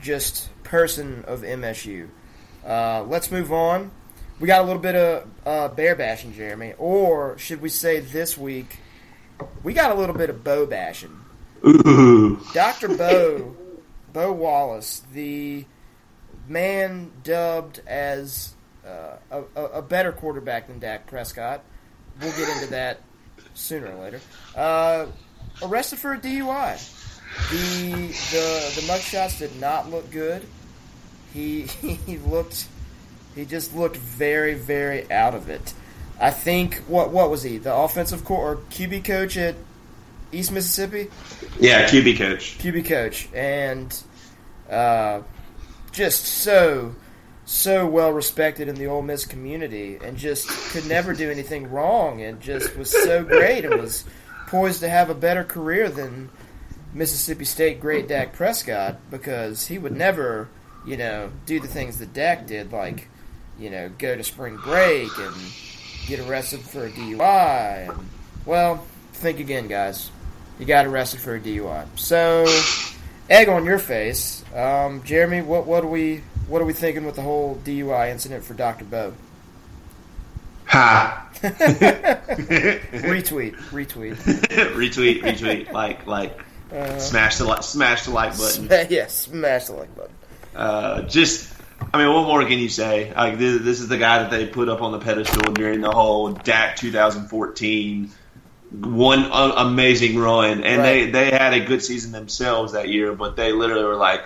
just person of MSU. Uh, let's move on. We got a little bit of uh, bear bashing, Jeremy, or should we say this week? We got a little bit of bow bashing. Ooh, Dr. Bo, Bo Wallace, the man dubbed as uh, a, a a better quarterback than Dak Prescott. We'll get into that sooner or later. Uh, arrested for a DUI. The the the mugshots did not look good. He (laughs) he looked he just looked very very out of it. I think what what was he the offensive co- or QB coach at East Mississippi? yeah, QB coach. QB coach, and uh, just so so well respected in the Ole Miss community, and just could never do anything wrong, and just was so great, and was poised to have a better career than Mississippi State great Dak Prescott because he would never, you know, do the things that Dak did, like you know, go to spring break and get arrested for a DUI, and well, think again, guys. You got arrested for a DUI. So, egg on your face, um, Jeremy. What what are we what are we thinking with the whole DUI incident for Doctor Bo? Ha. (laughs) (laughs) Retweet, retweet. retweet, retweet, like, like, Uh, smash the like, smash the like button. sma- yeah, smash the like button. Uh, just, I mean, what more can you say? Like, this, this is the guy that they put up on the pedestal during the whole Dak 2014 one uh, amazing run, and Right. they they had a good season themselves that year, but they literally were like.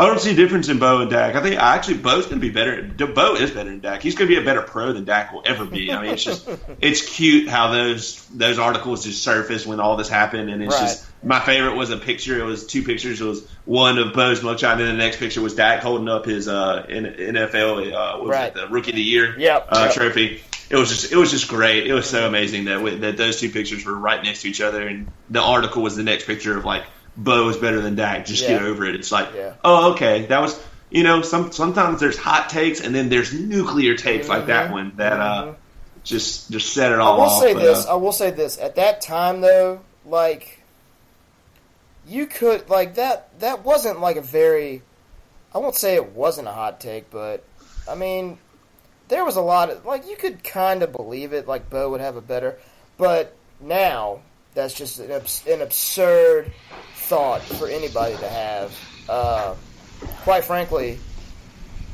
I don't see a difference in Bo and Dak. I think actually Bo's going to be better. Bo is better than Dak. He's going to be a better pro than Dak will ever be. I mean, it's just (laughs) it's cute how those those articles just surface when all this happened, and it's Right. just my favorite was a picture. It was two pictures. It was one of Bo's mugshot, and then the next picture was Dak holding up his uh, NFL uh, was Right. it, the Rookie of the Year Yep, uh, yep. trophy. It was just it was just great. It was so amazing that we, that those two pictures were right next to each other, and the article was the next picture of like Bo is better than Dak. Just get over it. It's like Yeah. oh okay, that was you know some sometimes there's hot takes and then there's nuclear takes like that Mhm. one that uh Mhm. just just set it all. I will off. say but, this. uh, I will say this. At that time, though, like you could like that. That wasn't like a very. I won't say it wasn't a hot take, but I mean, there was a lot of like you could kind of believe it. Like Bo would have a better, but now that's just an, abs- an absurd thought for anybody to have. Uh, quite frankly,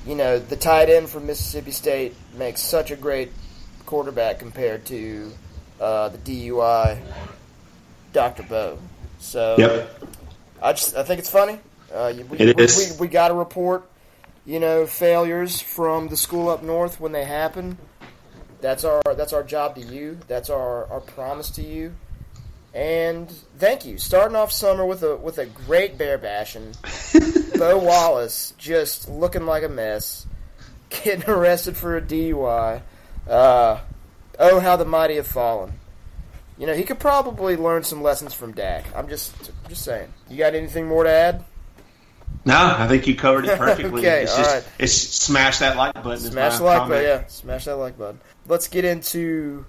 you know, the tight end from Mississippi State makes such a great quarterback compared to uh, the DUI Dr. Bo. So Yep. I just I think it's funny. Uh, we, It we. We, we got to report, you know, failures from the school up north when they happen. That's our that's our job to you. That's our, our promise to you. And thank you. Starting off summer with a with a great bear bashing. (laughs) Bo Wallace just looking like a mess, getting arrested for a DUI. Uh, oh, how the mighty have fallen. You know, he could probably learn some lessons from Dak. I'm just just saying. You got anything more to add? No, I think you covered it (laughs) perfectly. Okay, it's all just right. it's smash that like button. Smash the like comment. button, yeah. Smash that like button. Let's get into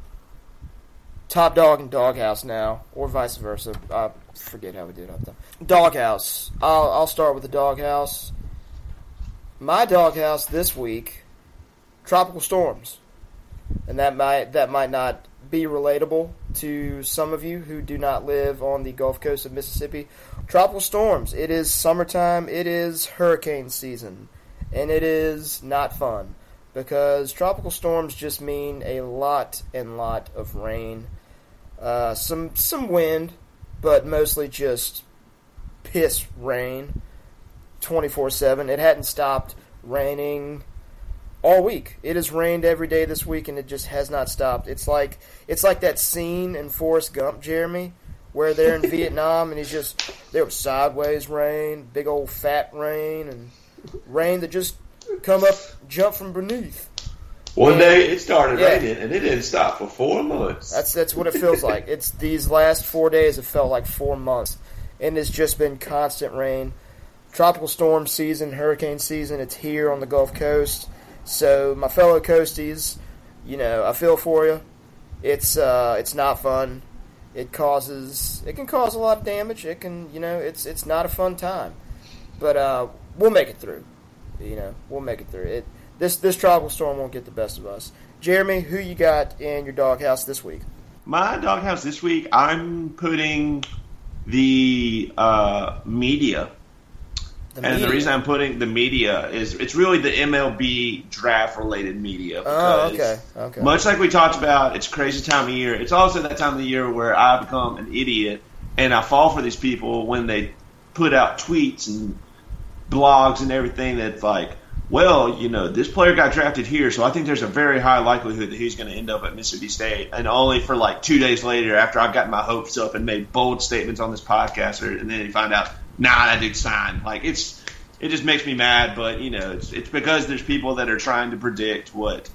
top dog and doghouse now, or vice versa. I forget how we did it. Doghouse. I'll I'll start with the doghouse. My doghouse this week, tropical storms, and that might that might not be relatable to some of you who do not live on the Gulf Coast of Mississippi. Tropical storms. It is summertime. It is hurricane season, and it is not fun because tropical storms just mean a lot and lot of rain, uh, some some wind, but mostly just piss rain, twenty four seven. It hadn't stopped raining all week. It has rained every day this week, and it just has not stopped. It's like it's like that scene in Forrest Gump, Jeremy, where they're in (laughs) Vietnam, and he's just there was sideways rain, big old fat rain, and rain that just come up, jump from beneath. One day it started Yeah. raining and it didn't stop for four months. That's that's what it feels like. It's these last four days have felt like four months, and it's just been constant rain. Tropical storm season, hurricane season. It's here on the Gulf Coast. So my fellow coasties, you know, I feel for you. It's uh, it's not fun. It causes it can cause a lot of damage. It can you know it's it's not a fun time, but uh, we'll make it through. You know, we'll make it through. It this this tropical storm won't get the best of us. Jeremy, who you got in your doghouse this week? My doghouse this week, I'm putting the uh, media. The and media. the reason I'm putting the media is it's really the MLB draft related media. Oh, okay, okay. Much like we talked about, it's crazy time of year. It's also that time of the year where I become an idiot and I fall for these people when they put out tweets and blogs and everything that's like, well, you know, this player got drafted here, so I think there's a very high likelihood that he's going to end up at Mississippi State. And only for like two days later, after I've gotten my hopes up and made bold statements on this podcast, or, and then you find out, nah, that dude signed. Like it's, it just makes me mad. But you know, it's it's because there's people that are trying to predict what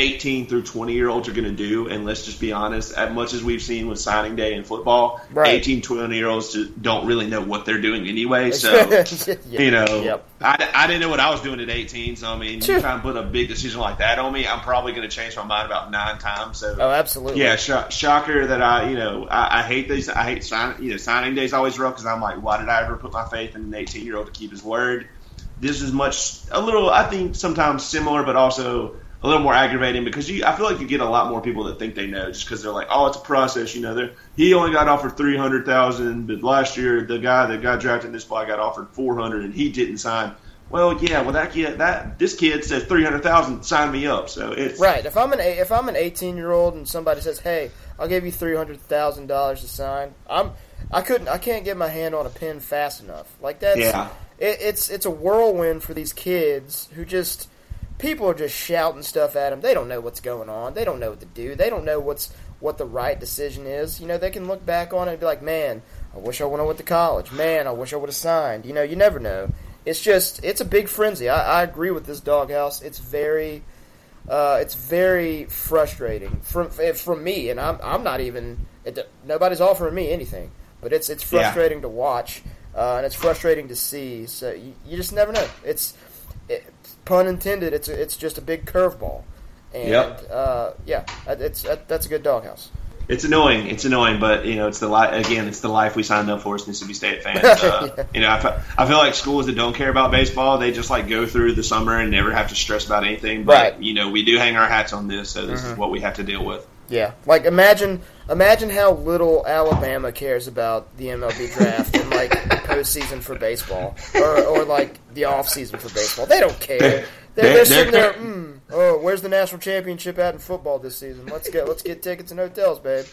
18 through 20 year olds are going to do. And let's just be honest, as much as we've seen with signing day in football, Right. 18, 20 year olds don't really know what they're doing anyway. So (laughs) you know, Yep. I, I didn't know what I was doing at 18. So I mean, you try and put a big decision like that on me, I'm probably going to change my mind about nine times. So Oh, absolutely. yeah, sh- shocker that I, you know, I, I hate these. I hate sign, you know, signing days always rough because I'm like, why did I ever put my faith in an 18 year old to keep his word? This is much a little, I think, sometimes similar, but also a little more aggravating because you, I feel like you get a lot more people that think they know just because they're like, oh, it's a process. You know, they're, he only got offered 300,000, but last year the guy that got drafted in this spot got offered 400 and he didn't sign. Well, yeah, well that kid, that this kid says 300,000, sign me up. So it's Right. If I'm an if I'm an 18 year old and somebody says, "Hey, I'll give you three hundred thousand dollars to sign," I'm I couldn't I can't get my hand on a pen fast enough. Like that's Yeah. it, it's it's a whirlwind for these kids who just people are just shouting stuff at them. They don't know what's going on. They don't know what to do. They don't know what's what the right decision is. You know, they can look back on it and be like, "Man, I wish I would have went to college. Man, I wish I would have signed." You know, you never know. It's just it's a big frenzy. I, I agree with this doghouse. It's very uh, it's very frustrating from from me, and I'm I'm not even it, nobody's offering me anything, but it's it's Yeah. frustrating to watch, uh, and it's frustrating to see. So you, you just never know. It's it, pun intended. It's a, it's just a big curveball, and Yep. uh, yeah, it's that, that's a good doghouse. It's annoying. It's annoying, but you know, it's the li- again, it's the life we signed up for as Mississippi State fans. Uh, (laughs) Yeah. You know, I, fe- I feel like schools that don't care about baseball, they just like go through the summer and never have to stress about anything. But Right. you know, we do hang our hats on this, so this is what we have to deal with. Yeah, like imagine imagine how little Alabama cares about the MLB draft and like the (laughs) postseason for baseball, or, or like the off season for baseball. They don't care. They're, they're, they're- sitting there. Mm, oh, where's the national championship at in football this season? Let's get let's get tickets and hotels, babe.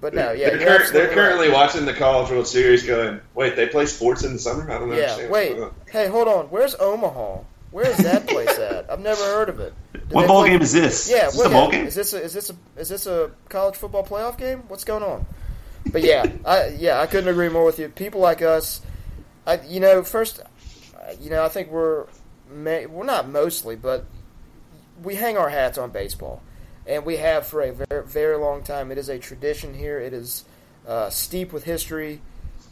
But no, yeah, they're, cur- they're currently right. watching the College World Series going, wait, they play sports in the summer? I don't know." Yeah, wait, what's going on." hey, hold on. Where's Omaha? Where's that place at? I've never heard of it. Do What bowl play- game is this? Yeah, is this a bowl game? Is this a, is this a is this a college football playoff game? What's going on? but yeah, (laughs) I yeah I couldn't agree more with you. People like us, I you know first, you know I think we're we're not mostly, but we hang our hats on baseball, and we have for a very very long time. It is a tradition here. It is uh, steep with history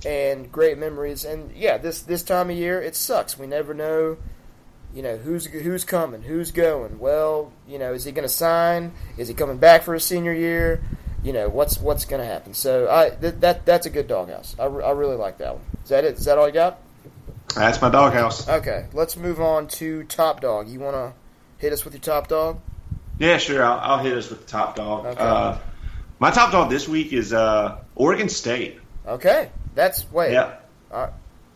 and great memories. And yeah, this this time of year it sucks. We never know. You know who's who's coming, who's going. Well, you know, is he going to sign? Is he coming back for his senior year? You know what's what's going to happen. So I th- that that's a good doghouse. I, re- I really like that one. Is that it? Is that all you got? That's my doghouse. Okay, let's move on to top dog. You want to hit us with your top dog? Yeah, sure. I'll, I'll hit us with the top dog. Okay. Uh, my top dog this week is uh, Oregon State. Okay, that's wait. Yeah,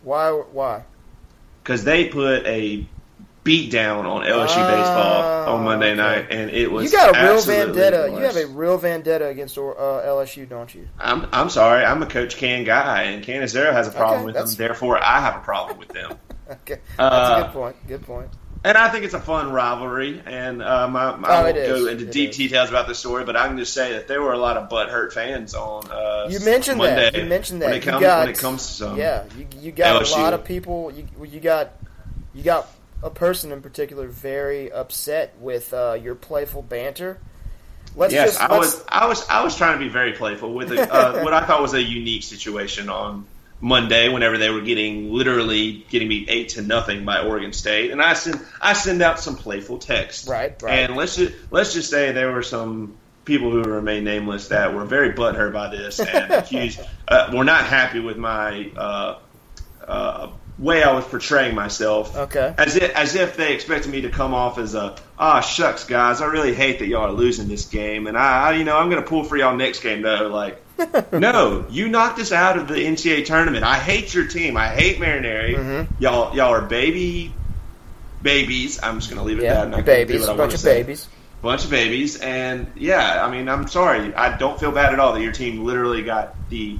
Why? Why? because they put a beat down on LSU Ah, baseball on Monday okay. night, and it was You got a real vendetta. You have a real vendetta against uh, LSU, don't you? I'm I'm sorry. I'm a Coach Can guy, and Cannizaro has a problem Okay, with them. Therefore, I have a problem with them. (laughs) Okay, that's Uh, a good point. Good point. And I think it's a fun rivalry, and um, I, I Oh, won't go into It deep is. details about the story, but I can just say that there were a lot of butthurt fans on. Uh, You mentioned Monday that. You mentioned that. when it You comes got- when it comes to some. yeah, you, you got LSU. a lot of people. You you got you got a person in particular very upset with uh, your playful banter. Let's yes, just I was I was I was trying to be very playful with a, uh, (laughs) what I thought was a unique situation on Monday whenever they were getting literally getting beat eight to nothing by Oregon State, and I send I send out some playful text. Right, right. And let's just let's just say there were some people who remain nameless that were very butthurt by this and accused (laughs) uh, were not happy with my uh, uh, way I was portraying myself. Okay. As if, as if they expected me to come off as a ah shucks guys I really hate that y'all are losing this game and I, I you know I'm gonna pull for y'all next game though like (laughs) no you knocked us out of the NCAA tournament I hate your team I hate Mainieri Mm-hmm. y'all y'all are baby babies I'm just gonna leave it at that I'm gonna do babies, what I a wanna bunch of say babies. bunch of babies, and yeah, I mean, I'm sorry, I don't feel bad at all that your team literally got the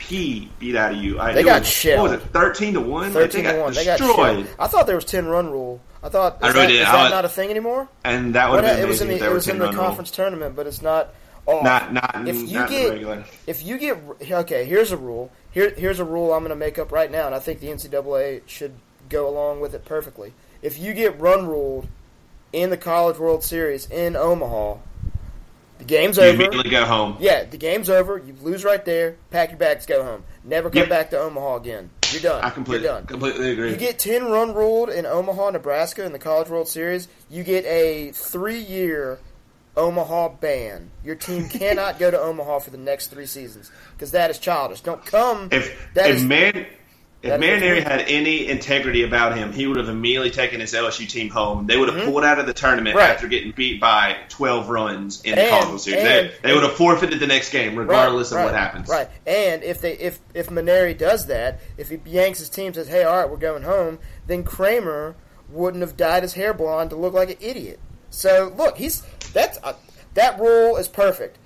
P beat out of you. I, They got was, shelled. What was it, thirteen to one? Thirteen to one. They got destroyed, shelled. I thought there was ten run rule. I thought I is really that, did. is I that not a thing anymore? and that would have been it was in the it was in the 10 run conference tournament, but it's not. Off. Not not if you not get the regular. if you get okay, here's a rule. Here here's a rule I'm going to make up right now, and I think the NCAA should go along with it perfectly. If you get run ruled in the College World Series in Omaha, the game's over. You over. immediately go home. Yeah, the game's over. You lose right there. Pack your bags, go home. Never come Yep. back to Omaha again. You're done. I completely You're done. completely agree. You get 10 run ruled in Omaha, Nebraska in the College World Series, you get a three year Omaha ban. Your team (laughs) cannot go to Omaha for the next three seasons because that is childish. Don't come. if that if is- man if Mainieri had any integrity about him, he would have immediately taken his LSU team home. They would have pulled out of the tournament Mm-hmm. Right. after getting beat by 12 runs in the And- College World Series. they, they would have forfeited the next game, regardless Right, of what happens. Right. And if they if if Mainieri does that, if he yanks his team says, "Hey, all right, we're going home," then Kramer wouldn't have dyed his hair blonde to look like an idiot. So look, he's that's uh, that rule is perfect.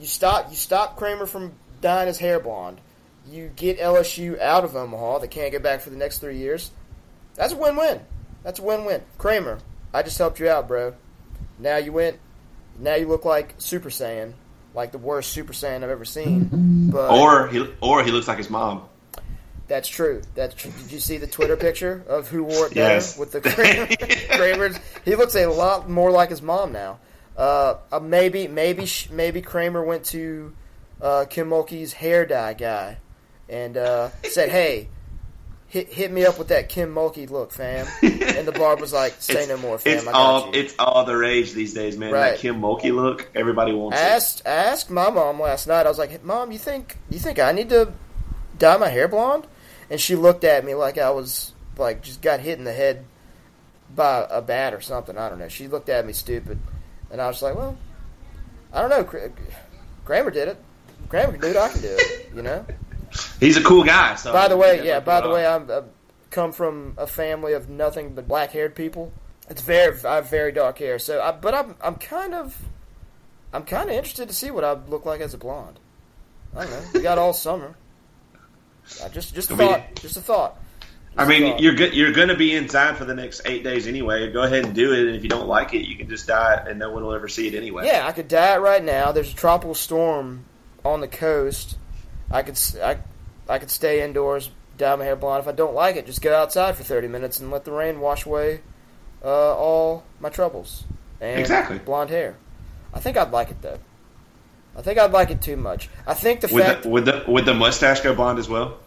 You stop you stop Kramer from dyeing his hair blonde. You get LSU out of Omaha. They can't get back for the next three years. That's a win-win. That's a win-win. Kramer, I just helped you out, bro. Now you went. Now you look like Super Saiyan, like the worst Super Saiyan I've ever seen. (laughs) But Or he or he looks like his mom. that's true. That's true. Did you see the Twitter picture of who wore it better Yes. with the Kramer? (laughs) Kramer's? He looks a lot more like his mom now. Uh, uh, maybe, maybe, maybe Kramer went to uh, Kim Mulkey's hair dye guy and uh, said, "Hey, hit hit me up with that Kim Mulkey look, fam." And the barber was like, "Say no more, fam. It's I got all you." it's all the rage these days, man. Right. That Kim Mulkey look, everybody wants it. asked asked my mom last night. I was like, hey, "Mom, you think you think I need to dye my hair blonde?" And she looked at me like I was like just got hit in the head by a bat or something. I don't know. She looked at me stupid, and I was like, "Well, I don't know. Kramer did it. Kramer can do it. I can do it. You know." He's a cool guy. So by the way, Yeah, By the way, I'm uh, come from a family of nothing but black-haired people. It's very, I have very dark hair. So, I, but I'm, I'm kind of, I'm kind of interested to see what I look like as a blonde. I don't know. We got all summer. I just, just a I mean- thought. Just a thought. I Just a mean, thought. you're good. You're going to be inside for the next eight days anyway. Go ahead and do it. And if you don't like it, you can just die, it and no one will ever see it anyway. Yeah, I could dye it right now. There's a tropical storm on the coast, I could I, I could stay indoors, dye my hair blonde. If I don't like it, just go outside for thirty minutes and let the rain wash away uh, all my troubles and Exactly. blonde hair. I think I'd like it though. I think I'd like it too much. I think the Would fact. the, would the would the mustache go blonde as well?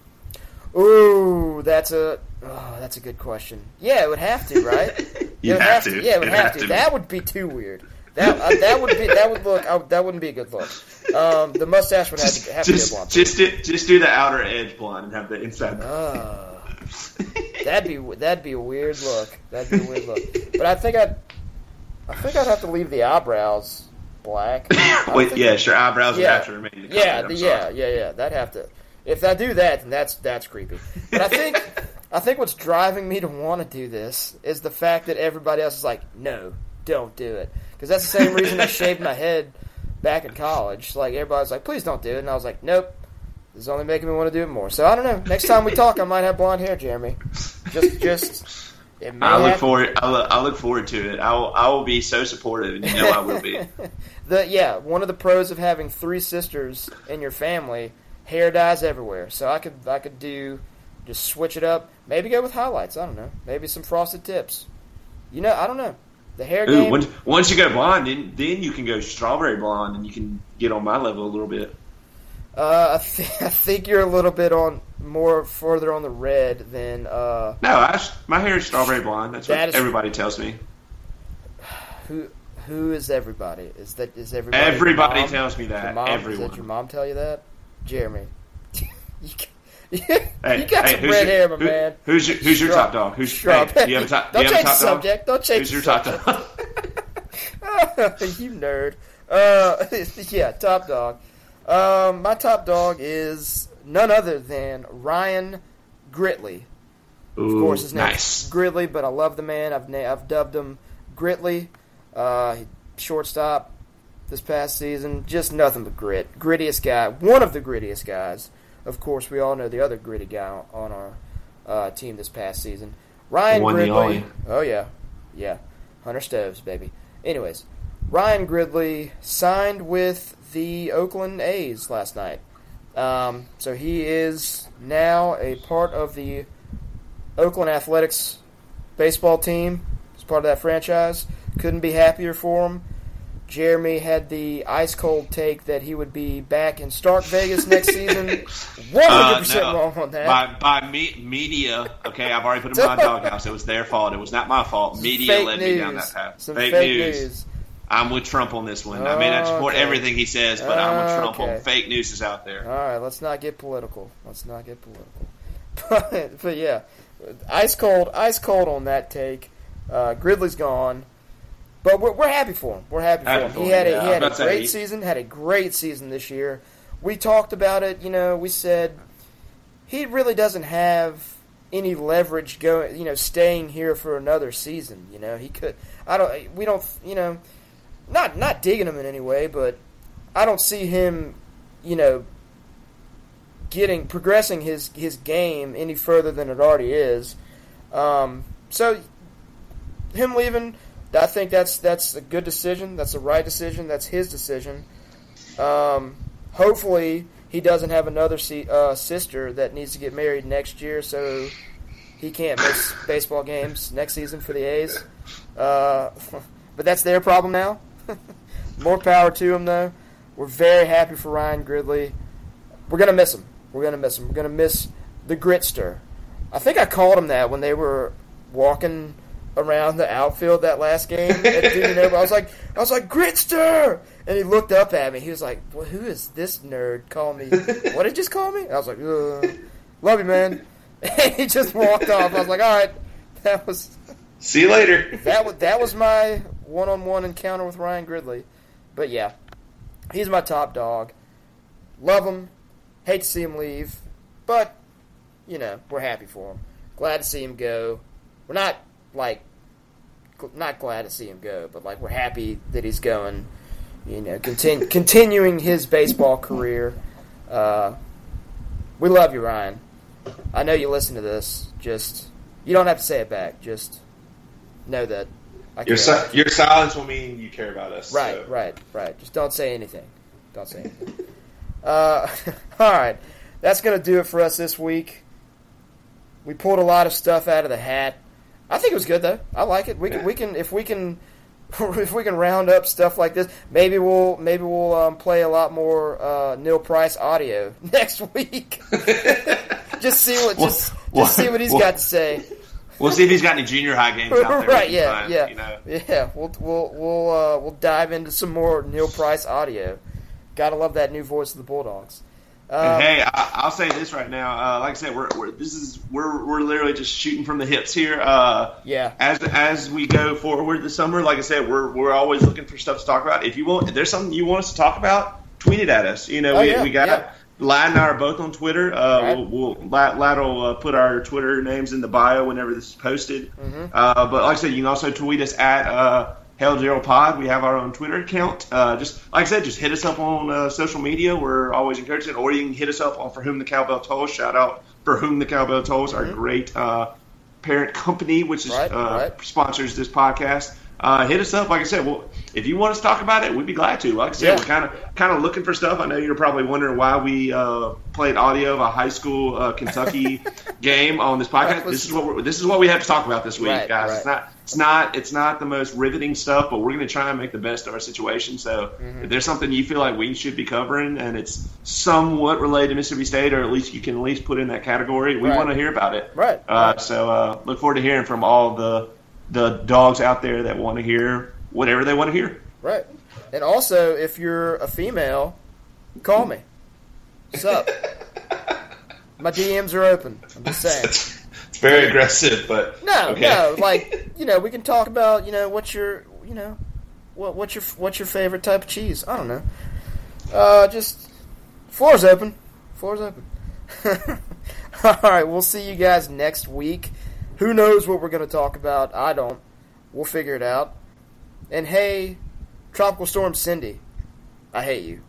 Ooh, that's a oh, that's a good question. Yeah, it would have to, right? (laughs) It would have to. Yeah, it would It'd have, have to. to. That would be too weird. That uh, that would be that would look uh, that wouldn't be a good look. Um, the mustache would have Just to have to be a blonde. just do, just do the outer edge blonde and have the inside. Oh, that'd be that'd be a weird look. That'd be a weird look. But I think I'd I think I'd have to leave the eyebrows black. (coughs) Wait, yeah, sure. Eyebrows would Yeah. have to remain. the Yeah, the, yeah, yeah, yeah. That'd have to. If I do that, then that's that's creepy. But I think (laughs) I think what's driving me to want to do this is the fact that everybody else is like, no, don't do it, because that's the same reason I (laughs) shaved my head back in college. Like everybody's like, please don't do it, and I was like, nope. This is only making me want to do it more. So I don't know. Next time we talk, I might have blonde hair, Jeremy. Just, just. (laughs) It may I look happen. forward. I look, I look forward to it. I will. I will be so supportive, and you know I will be. (laughs) the yeah, one of the pros of having three sisters in your family, hair dyes everywhere. So I could I could do just switch it up. Maybe go with highlights. I don't know. Maybe some frosted tips. You know, I don't know. The hair Ooh, game. once, once you go blonde, then, then you can go strawberry blonde, and you can get on my level a little bit. uh, I, th- (laughs) I think you're a little bit on more further on the red than uh, No, I, my hair is strawberry blonde. That's what That is- everybody tells me. (sighs) who. Who is everybody? Is that is everybody? Everybody tells me Your that. mom? Everyone. That your mom tell you that, Jeremy? (laughs) you, (laughs) got- you got hey, some red your, hair, my who- man. Who's your Who's your Shrub. top dog? Who's Shrub. Hey, do you have a top? (laughs) Don't do you have change a top the dog? subject. Don't change Who's your the top dog? (laughs) you nerd. Uh, yeah, top dog. Um, my top dog is none other than Ryan Gritley. Of course, his name's nice. Gridley, but I love the man. I've na- I've dubbed him Gritley. Uh, shortstop this past season, just nothing but grit. Grittiest guy, one of the grittiest guys. Of course, we all know the other gritty guy on our uh, team this past season, Ryan One Gridley. Oh yeah, yeah, Hunter Stovall, baby. Anyways, Ryan Gridley signed with the Oakland A's last night. Um, so he is now a part of the Oakland Athletics baseball team. He's part of that franchise. Couldn't be happier for him. Jeremy had the ice cold take that he would be back in Stark Vegas next (laughs) season. 100% Uh, wrong on that. By, by me, media, okay, I've already put him in my (laughs) doghouse. It was their fault. It was not my fault. Media fake led news. me down that path. Some fake, fake news. news. I'm with Trump on this one. I mean, I support Okay. everything he says, but I'm with Trump Okay. on fake news is out there. All right, let's not get political. Let's not get political. (laughs) But, but yeah, ice cold, ice cold on that take. Uh, Gridley's gone, but we're, we're happy for him. We're happy for him. He had a, yeah. he had a about to say, great season. Had a great season this year. We talked about it. You know, we said he really doesn't have any leverage going. You know, staying here for another season. You know, he could. I don't. We don't. You know, not not digging him in any way, but I don't see him. You know, getting progressing his his game any further than it already is. Um, so him leaving, I think that's that's a good decision. That's the right decision. That's his decision. Um, hopefully, he doesn't have another si- uh, sister that needs to get married next year, so he can't miss (laughs) baseball games next season for the A's. Uh, (laughs) but that's their problem now. (laughs) More power to him, though. We're very happy for Ryan Gridley. We're gonna miss him. We're gonna miss him. We're gonna miss the gritster. I think I called him that when they were walking around the outfield that last game at Dudy Noble. I was like, I was like gritster, and he looked up at me. He was like, well, "Who is this nerd calling me? What did you just call me?" I was like, uh, "Love you, man." (laughs) And he just walked off. I was like, "All right, that was." See you later. that was that was my one-on-one encounter with Ryan Gridley. But yeah, he's my top dog. Love him. Hate to see him leave, but you know we're happy for him. Glad to see him go. We're not like not glad to see him go, but like we're happy that he's going. You know, continu- (laughs) continuing his baseball career. Uh, we love you, Ryan. I know you listen to this. Just you don't have to say it back. Just know that I Your, si- your silence will mean you care about us. Right, so. right, right. Just don't say anything. Don't say anything. Uh, (laughs) all right, that's gonna do it for us this week. We pulled a lot of stuff out of the hat. I think it was good though. I like it. We can we can if we can (laughs) if we can round up stuff like this, maybe we'll maybe we'll um, play a lot more uh, Neil Price audio (laughs) next week. (laughs) just see what just Well, just see what he's well- got to say. We'll see if he's got any junior high games out there. right? Yeah, find, yeah, You know. yeah. We'll we'll we'll uh, we'll dive into some more Neil Price audio. Gotta love that new voice of the Bulldogs. Um, hey, I, I'll say this right now. Uh, like I said, we're, we're this is we're we're literally just shooting from the hips here. Uh, Yeah. As as we go forward this summer, like I said, we're we're always looking for stuff to talk about. If you want, if there's something you want us to talk about, tweet it at us. You know, Oh, we, yeah, we got. yeah. Lad and I are both on Twitter. Uh, Right. we'll, we'll Lad, Lad will uh, put our Twitter names in the bio whenever this is posted. Mm-hmm. Uh, but like I said, you can also tweet us at Hail Dear ol' Pod. We have our own Twitter account. Uh, just like I said, just hit us up on uh, social media. We're always encouraging, or you can hit us up on For Whom the Cowbell Tolls. Shout out For Whom the Cowbell Tolls, our great uh, parent company, which is Mm-hmm. Right, uh, right. sponsors this podcast. Uh, hit us up. Like I said, well, if you want us to talk about it, we'd be glad to. Like I said, Yeah. we're kind of kind of looking for stuff. I know you're probably wondering why we uh, played audio of a high school uh, Kentucky (laughs) game on this podcast. This is what we're, this is what we have to talk about this week, Right, guys. right. It's not it's not it's not the most riveting stuff, but we're going to try and make the best of our situation. So Mm-hmm. if there's something you feel like we should be covering and it's somewhat related to Mississippi State, or at least you can at least put in that category, we Right. want to hear about it. Right, Uh. So uh, look forward to hearing from all the the dogs out there that want to hear whatever they want to hear. Right. And also, if you're a female, call me. What's up? (laughs) My DMs are open. I'm just saying. It's, very aggressive, but No, okay. no. (laughs) Like you know, we can talk about you know what's your you know what what's your what's your favorite type of cheese? I don't know. Uh, just floor's open. Floor's open. (laughs) All right, we'll see you guys next week. Who knows what we're going to talk about? I don't. We'll figure it out. And hey, Tropical Storm Cindy, I hate you.